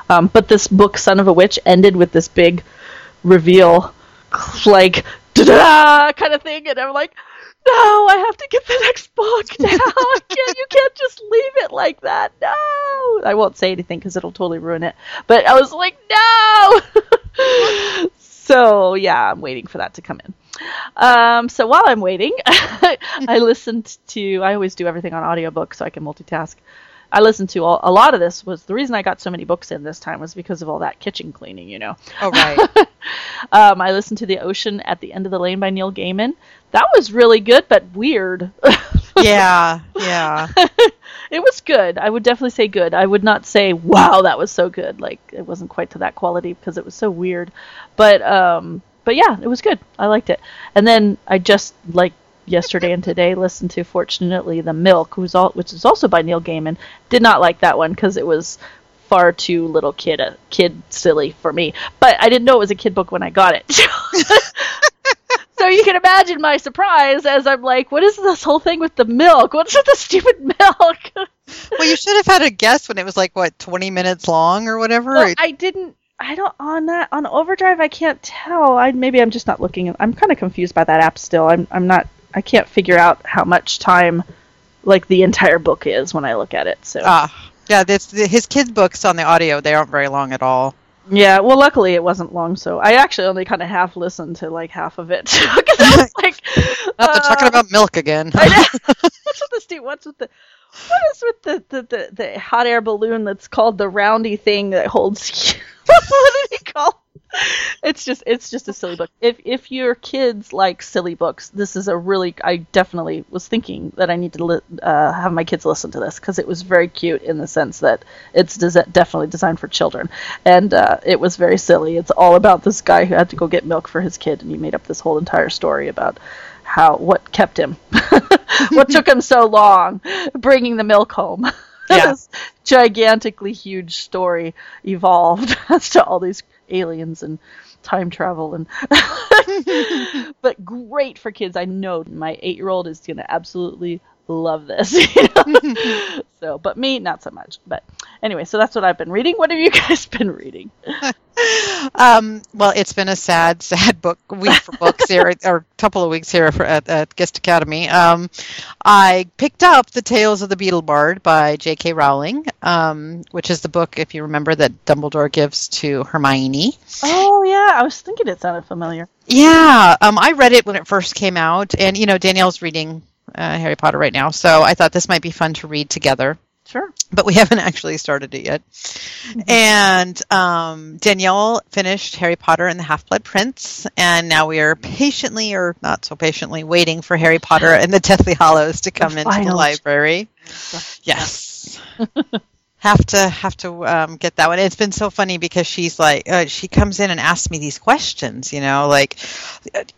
[SPEAKER 3] Um, but this book, Son of a Witch, ended with this big reveal, like da kind of thing, and I'm like, no, I have to get the next book now. Can't, you can't just leave it like that. No, I won't say anything because it'll totally ruin it. But I was like, no. so yeah, I'm waiting for that to come in. Um, so while I'm waiting, I listened to. I always do everything on audiobook so I can multitask. I listened to all, a lot of this was the reason I got so many books in this time was because of all that kitchen cleaning, you know.
[SPEAKER 1] Oh right.
[SPEAKER 3] um, I listened to The Ocean at the End of the Lane by Neil Gaiman. That was really good, but weird.
[SPEAKER 1] yeah, yeah.
[SPEAKER 3] it was good. I would definitely say good. I would not say wow, that was so good. Like it wasn't quite to that quality because it was so weird. But um, but yeah, it was good. I liked it. And then I just like yesterday and today listened to fortunately the milk who's all which is also by neil gaiman did not like that one because it was far too little kid uh, kid silly for me but i didn't know it was a kid book when i got it so you can imagine my surprise as i'm like what is this whole thing with the milk what's with the stupid milk
[SPEAKER 1] well, you should have had a guess when it was like what 20 minutes long or whatever.
[SPEAKER 3] well, i didn't I don't on that on Overdrive. I can't tell. I maybe I'm just not looking. I'm kind of confused by that app still. I'm I'm not I can't figure out how much time like the entire book is when I look at it. So
[SPEAKER 1] ah, yeah, this his kids' books on the audio they aren't very long at all.
[SPEAKER 3] yeah, well, luckily it wasn't long, so I actually only kind of half listened to like half of it because I was like,
[SPEAKER 1] Not to talking
[SPEAKER 3] uh,
[SPEAKER 1] about milk again.
[SPEAKER 3] I know. what's with? What's with the what is with the, the, the, the hot air balloon that's called the roundy thing that holds what did he call it's just it's just a silly book. If if your kids like silly books this is a really i definitely was thinking that i need to li- uh, have my kids listen to this because it was very cute in the sense that it's des- definitely designed for children. And uh, it was very silly. It's all about this guy who had to go get milk for his kid and he made up this whole entire story about how what kept him what took him so long bringing the milk home
[SPEAKER 1] Yeah.
[SPEAKER 3] this gigantically huge story evolved as to all these aliens and time travel and but great for kids i know my eight year old is gonna absolutely love this you know? so but me not so much but anyway so that's what i've been reading what have you guys been reading
[SPEAKER 1] Um, well, it's been a sad, sad book week for books here, or a couple of weeks here for, at, at Guest Academy. Um, I picked up The Tales of the Beedle Bard by J.K. Rowling, um, which is the book, if you remember, that Dumbledore gives to Hermione.
[SPEAKER 3] oh yeah i was thinking it sounded familiar
[SPEAKER 1] Yeah, um, I read it when it first came out, and you know Danielle's reading uh, Harry Potter right now, so I thought this might be fun to read together.
[SPEAKER 3] sure
[SPEAKER 1] But we haven't actually started it yet. And um, Danielle finished Harry Potter and the Half Blood Prince, and now we are patiently, or not so patiently, waiting for Harry Potter and the Deathly Hallows to come into the library. Yes. have to have to um, get that one. It's been so funny because she's like, uh, she comes in and asks me these questions. You know, like,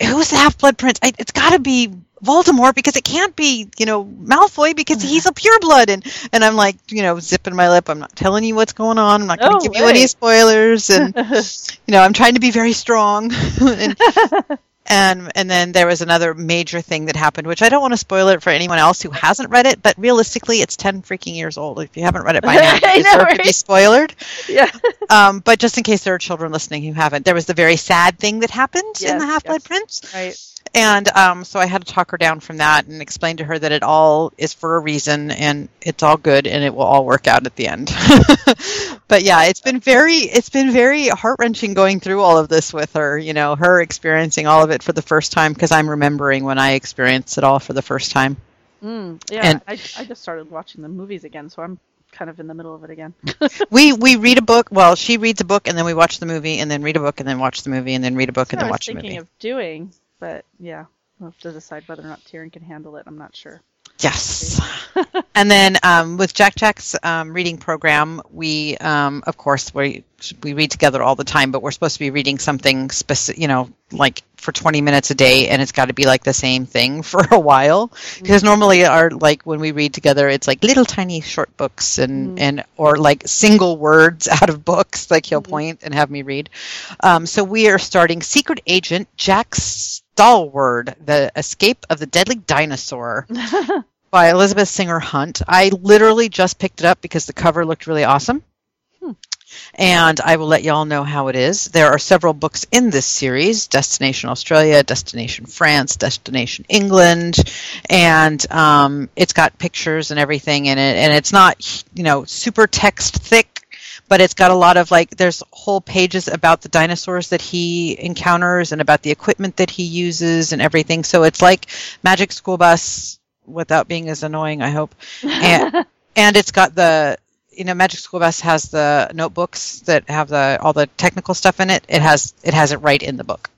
[SPEAKER 1] who's the Half Blood Prince? I, it's got to be Voldemort because it can't be, you know, Malfoy because he's a pureblood. And and I'm like, you know, zipping my lip. I'm not telling you what's going on. I'm not going to
[SPEAKER 3] Oh,
[SPEAKER 1] give you any spoilers. And you know, I'm trying to be very strong. and, and and then there was another major thing that happened, which I don't want to spoil it for anyone else who hasn't read it. But realistically, it's ten freaking years old. If you haven't read it by now, you
[SPEAKER 3] know,
[SPEAKER 1] deserve to be spoiled.
[SPEAKER 3] yeah
[SPEAKER 1] Um, but just in case there are children listening who haven't, there was the very sad thing that happened in the Half Blood
[SPEAKER 3] yes.
[SPEAKER 1] Prince.
[SPEAKER 3] right
[SPEAKER 1] And um, so I had to talk her down from that and explain to her that it all is for a reason and it's all good and it will all work out at the end. but yeah, it's been very it's been very heart wrenching going through all of this with her. You know, her experiencing all of it for the first time because I'm remembering when I experienced it all for the first time.
[SPEAKER 3] Mm, yeah,
[SPEAKER 1] And-
[SPEAKER 3] I, I just started watching the movies again, so I'm kind of in the middle of it again.
[SPEAKER 1] We we read a book. Well, she reads a book and then we watch the movie and then read a book and then watch the movie and then read a book and
[SPEAKER 3] I
[SPEAKER 1] then watch the movie.
[SPEAKER 3] thinking of doing, but yeah, we'll have to decide whether or not Tyrion can handle it. I'm not sure.
[SPEAKER 1] Yes. and then um, with Jack Jack's um, reading program, we, um, of course, we we read together all the time, but we're supposed to be reading something specific, you know, like for 20 minutes a day, and it's got to be like the same thing for a while. Because normally, our like when we read together, it's like little tiny short books and and or like single words out of books, like he'll point and have me read. Um, so we are starting Secret Agent Jack Stalwart: The Escape of the Deadly Dinosaur by Elizabeth Singer Hunt. I literally just picked it up because the cover looked really awesome. And I will let y'all know how it is. There are several books in this series Destination Australia, Destination France, Destination England, and um, it's got pictures and everything in it. And it's not, you know, super text thick, but it's got a lot of like, there's whole pages about the dinosaurs that he encounters and about the equipment that he uses and everything. So it's like Magic School Bus without being as annoying, I hope. And, and it's got the you know magic school bus has the notebooks that have the all the technical stuff in it. It has it has it right in the book.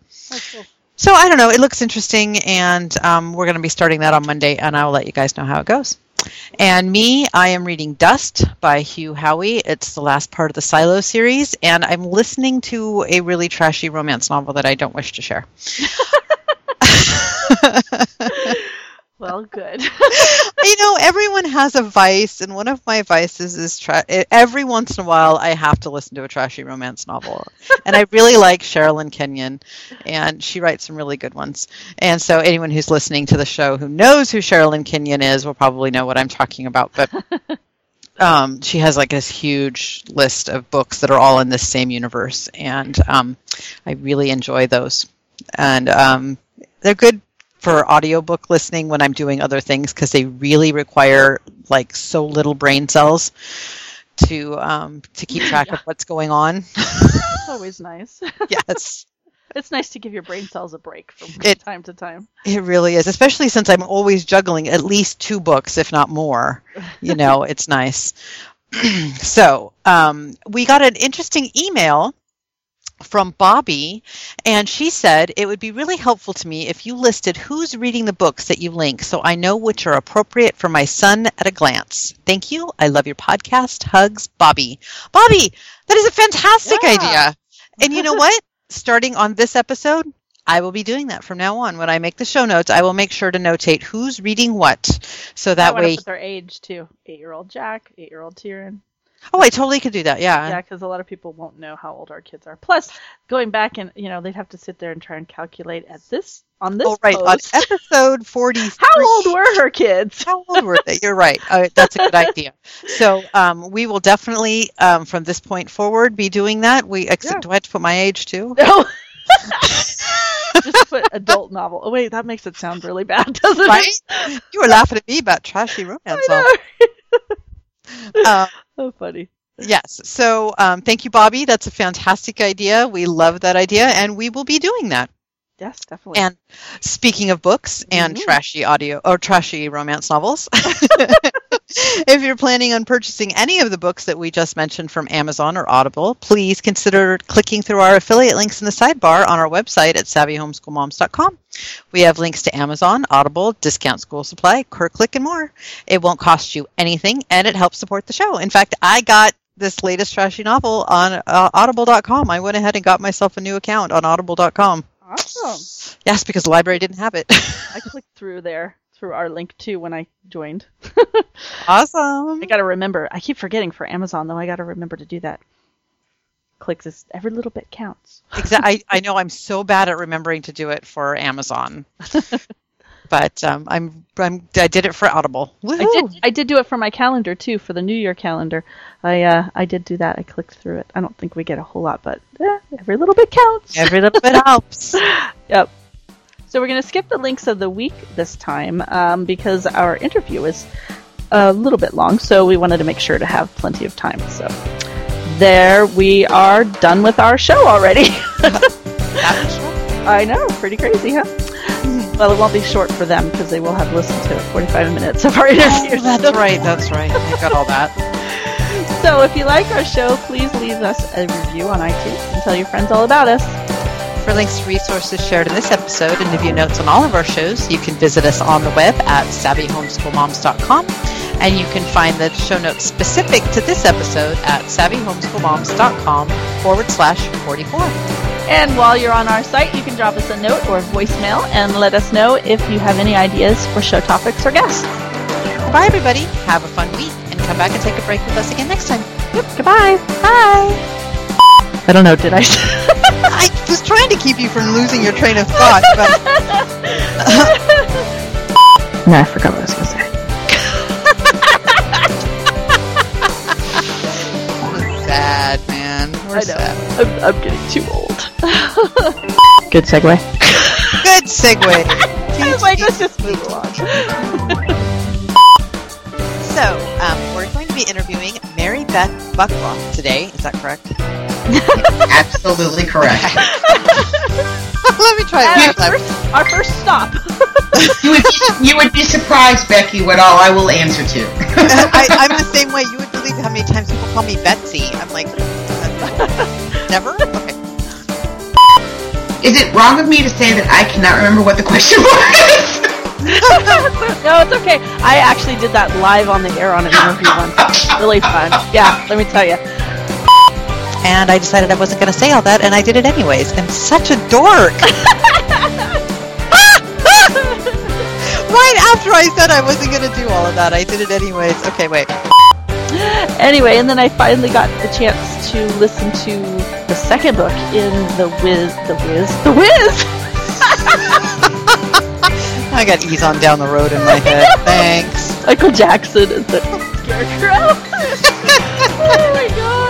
[SPEAKER 1] So i don't know. It looks interesting and um, we're going to be starting that on monday and i will let you guys know how it goes and me i am reading dust by hugh howey. It's the last part of the silo series and i'm listening to a really trashy romance novel that i don't wish to share
[SPEAKER 3] Well, good.
[SPEAKER 1] you know, everyone has a vice, and one of my vices is tra- every once in a while I have to listen to a trashy romance novel, and I really like Sherilyn Kenyon, and she writes some really good ones. And so, anyone who's listening to the show who knows who Sherilyn Kenyon is will probably know what I'm talking about. But um, she has like this huge list of books that are all in this same universe, and um, I really enjoy those. And um, they're good for audiobook listening when I'm doing other things because they really require like so little brain cells to um, to keep track of what's going on.
[SPEAKER 3] It's always nice.
[SPEAKER 1] yes,
[SPEAKER 3] It's nice to give your brain cells a break from
[SPEAKER 1] It-
[SPEAKER 3] time to time.
[SPEAKER 1] it really is, especially since I'm always juggling at least two books, if not more. You know, it's nice. so um, we got an interesting email from Bobby, and she said it would be really helpful to me if you listed who's reading the books that you link so I know which are appropriate for my son at a glance. Thank you. I love your podcast. Hugs, Bobby. Bobby, that is a fantastic
[SPEAKER 3] Yeah.
[SPEAKER 1] idea. And you know what? Starting on this episode, I will be doing that from now on. When I make the show notes, I will make sure to notate who's reading what, so that way.
[SPEAKER 3] put their age too. Eight-year-old Jack, eight-year-old Tyrion.
[SPEAKER 1] Oh, I totally could do that. Yeah.
[SPEAKER 3] Yeah, because a lot of people won't know how old our kids are. Plus, going back and you know they'd have to sit there and try and calculate at this on this
[SPEAKER 1] oh, right. On episode forty.
[SPEAKER 3] how old were her kids?
[SPEAKER 1] How old were they? You're right. Uh, that's a good idea. So um, we will definitely, um, from this point forward, be doing that. We ex-
[SPEAKER 3] Yeah.
[SPEAKER 1] do I have to put my age too?
[SPEAKER 3] No. Just put adult novel. Oh wait, that makes it sound really bad, doesn't
[SPEAKER 1] Right?
[SPEAKER 3] it?
[SPEAKER 1] You were laughing at me about trashy romance.
[SPEAKER 3] I know. Oh, funny.
[SPEAKER 1] yes. So um, thank you, Bobby. That's a fantastic idea. We love that idea, and we will be doing that.
[SPEAKER 3] Yes, definitely.
[SPEAKER 1] And speaking of books and
[SPEAKER 3] Mhm.
[SPEAKER 1] trashy audio or trashy romance novels, if you're planning on purchasing any of the books that we just mentioned from Amazon or Audible, please consider clicking through our affiliate links in the sidebar on our website at savvyhomeschoolmoms.com. We have links to Amazon, Audible, Discount School Supply, CurrClick, and more. It won't cost you anything, and it helps support the show. In fact, I got this latest trashy novel on uh, audible.com. I went ahead and got myself a new account on audible.com.
[SPEAKER 3] awesome.
[SPEAKER 1] Yes, because the library didn't have it.
[SPEAKER 3] I clicked through there through our link too when I joined.
[SPEAKER 1] awesome.
[SPEAKER 3] I gotta remember. I keep forgetting for Amazon though. I gotta remember to do that. Clicks is every little bit counts.
[SPEAKER 1] Exactly. I, I know I'm so bad at remembering to do it for Amazon, but um, I'm, I'm I did it for Audible.
[SPEAKER 3] I did. I did do it for my calendar too, for the New Year calendar. I uh, I did do that. I clicked through it. I don't think we get a whole lot, but eh, every little bit counts.
[SPEAKER 1] Every little bit helps.
[SPEAKER 3] Yep. So we're going to skip the links of the week this time um, because our interview is a little bit long, so we wanted to make sure to have plenty of time. So there we are done with our show already. I know, pretty crazy, huh? Well, it won't be short for them because they will have listened to 45 minutes of our interview.
[SPEAKER 1] Oh, that's right. That's right. I got all that.
[SPEAKER 3] So if you like our show, please leave us a review on iTunes and tell your friends all about us.
[SPEAKER 1] For links to resources shared in this episode and to view notes on all of our shows, you can visit us on the web at savvyhomeschoolmoms.com. And you can find the show notes specific to this episode at savvyhomeschoolmoms.com forward slash 44.
[SPEAKER 3] And while you're on our site, you can drop us a note or voicemail and let us know if you have any ideas for show topics or guests.
[SPEAKER 1] Bye, everybody. Have a fun week and come back and take a break with us again next time.
[SPEAKER 3] Yep, goodbye.
[SPEAKER 1] Bye.
[SPEAKER 3] I don't know, did I?
[SPEAKER 1] I was trying to keep you from losing your train of thought, but uh,
[SPEAKER 3] no, I forgot what I was going to say.
[SPEAKER 1] Man. We're
[SPEAKER 3] I know.
[SPEAKER 1] sad.
[SPEAKER 3] I'm, I'm getting too old. Good segue.
[SPEAKER 1] Good segue.
[SPEAKER 3] I was like, let's just move along.
[SPEAKER 1] So, um, we're going to be interviewing Mary Beth Buckroff today. Is that correct?
[SPEAKER 6] Absolutely correct.
[SPEAKER 1] Let me try
[SPEAKER 3] And
[SPEAKER 1] it
[SPEAKER 3] our first, our first stop.
[SPEAKER 6] You would be, you would be surprised, Becky, what all I will answer to.
[SPEAKER 1] I, I'm the same way. You would believe how many times people call me Betsy. I'm like, never? Okay.
[SPEAKER 6] Is it wrong of me to say that I cannot remember what the question was?
[SPEAKER 3] no, it's okay. I actually did that live on the air on an interview once. Really fun. Yeah, let me tell you.
[SPEAKER 1] And I decided I wasn't going to say all that, and I did it anyways. I'm such a dork. right after I said I wasn't going to do all of that, I did it anyways. Okay, wait.
[SPEAKER 3] Anyway, and then I finally got the chance to listen to the second book in the Wiz, the Wiz, the Wiz.
[SPEAKER 1] I got ease on down the road in my head. Thanks.
[SPEAKER 3] Michael Jackson is the scarecrow. oh my god.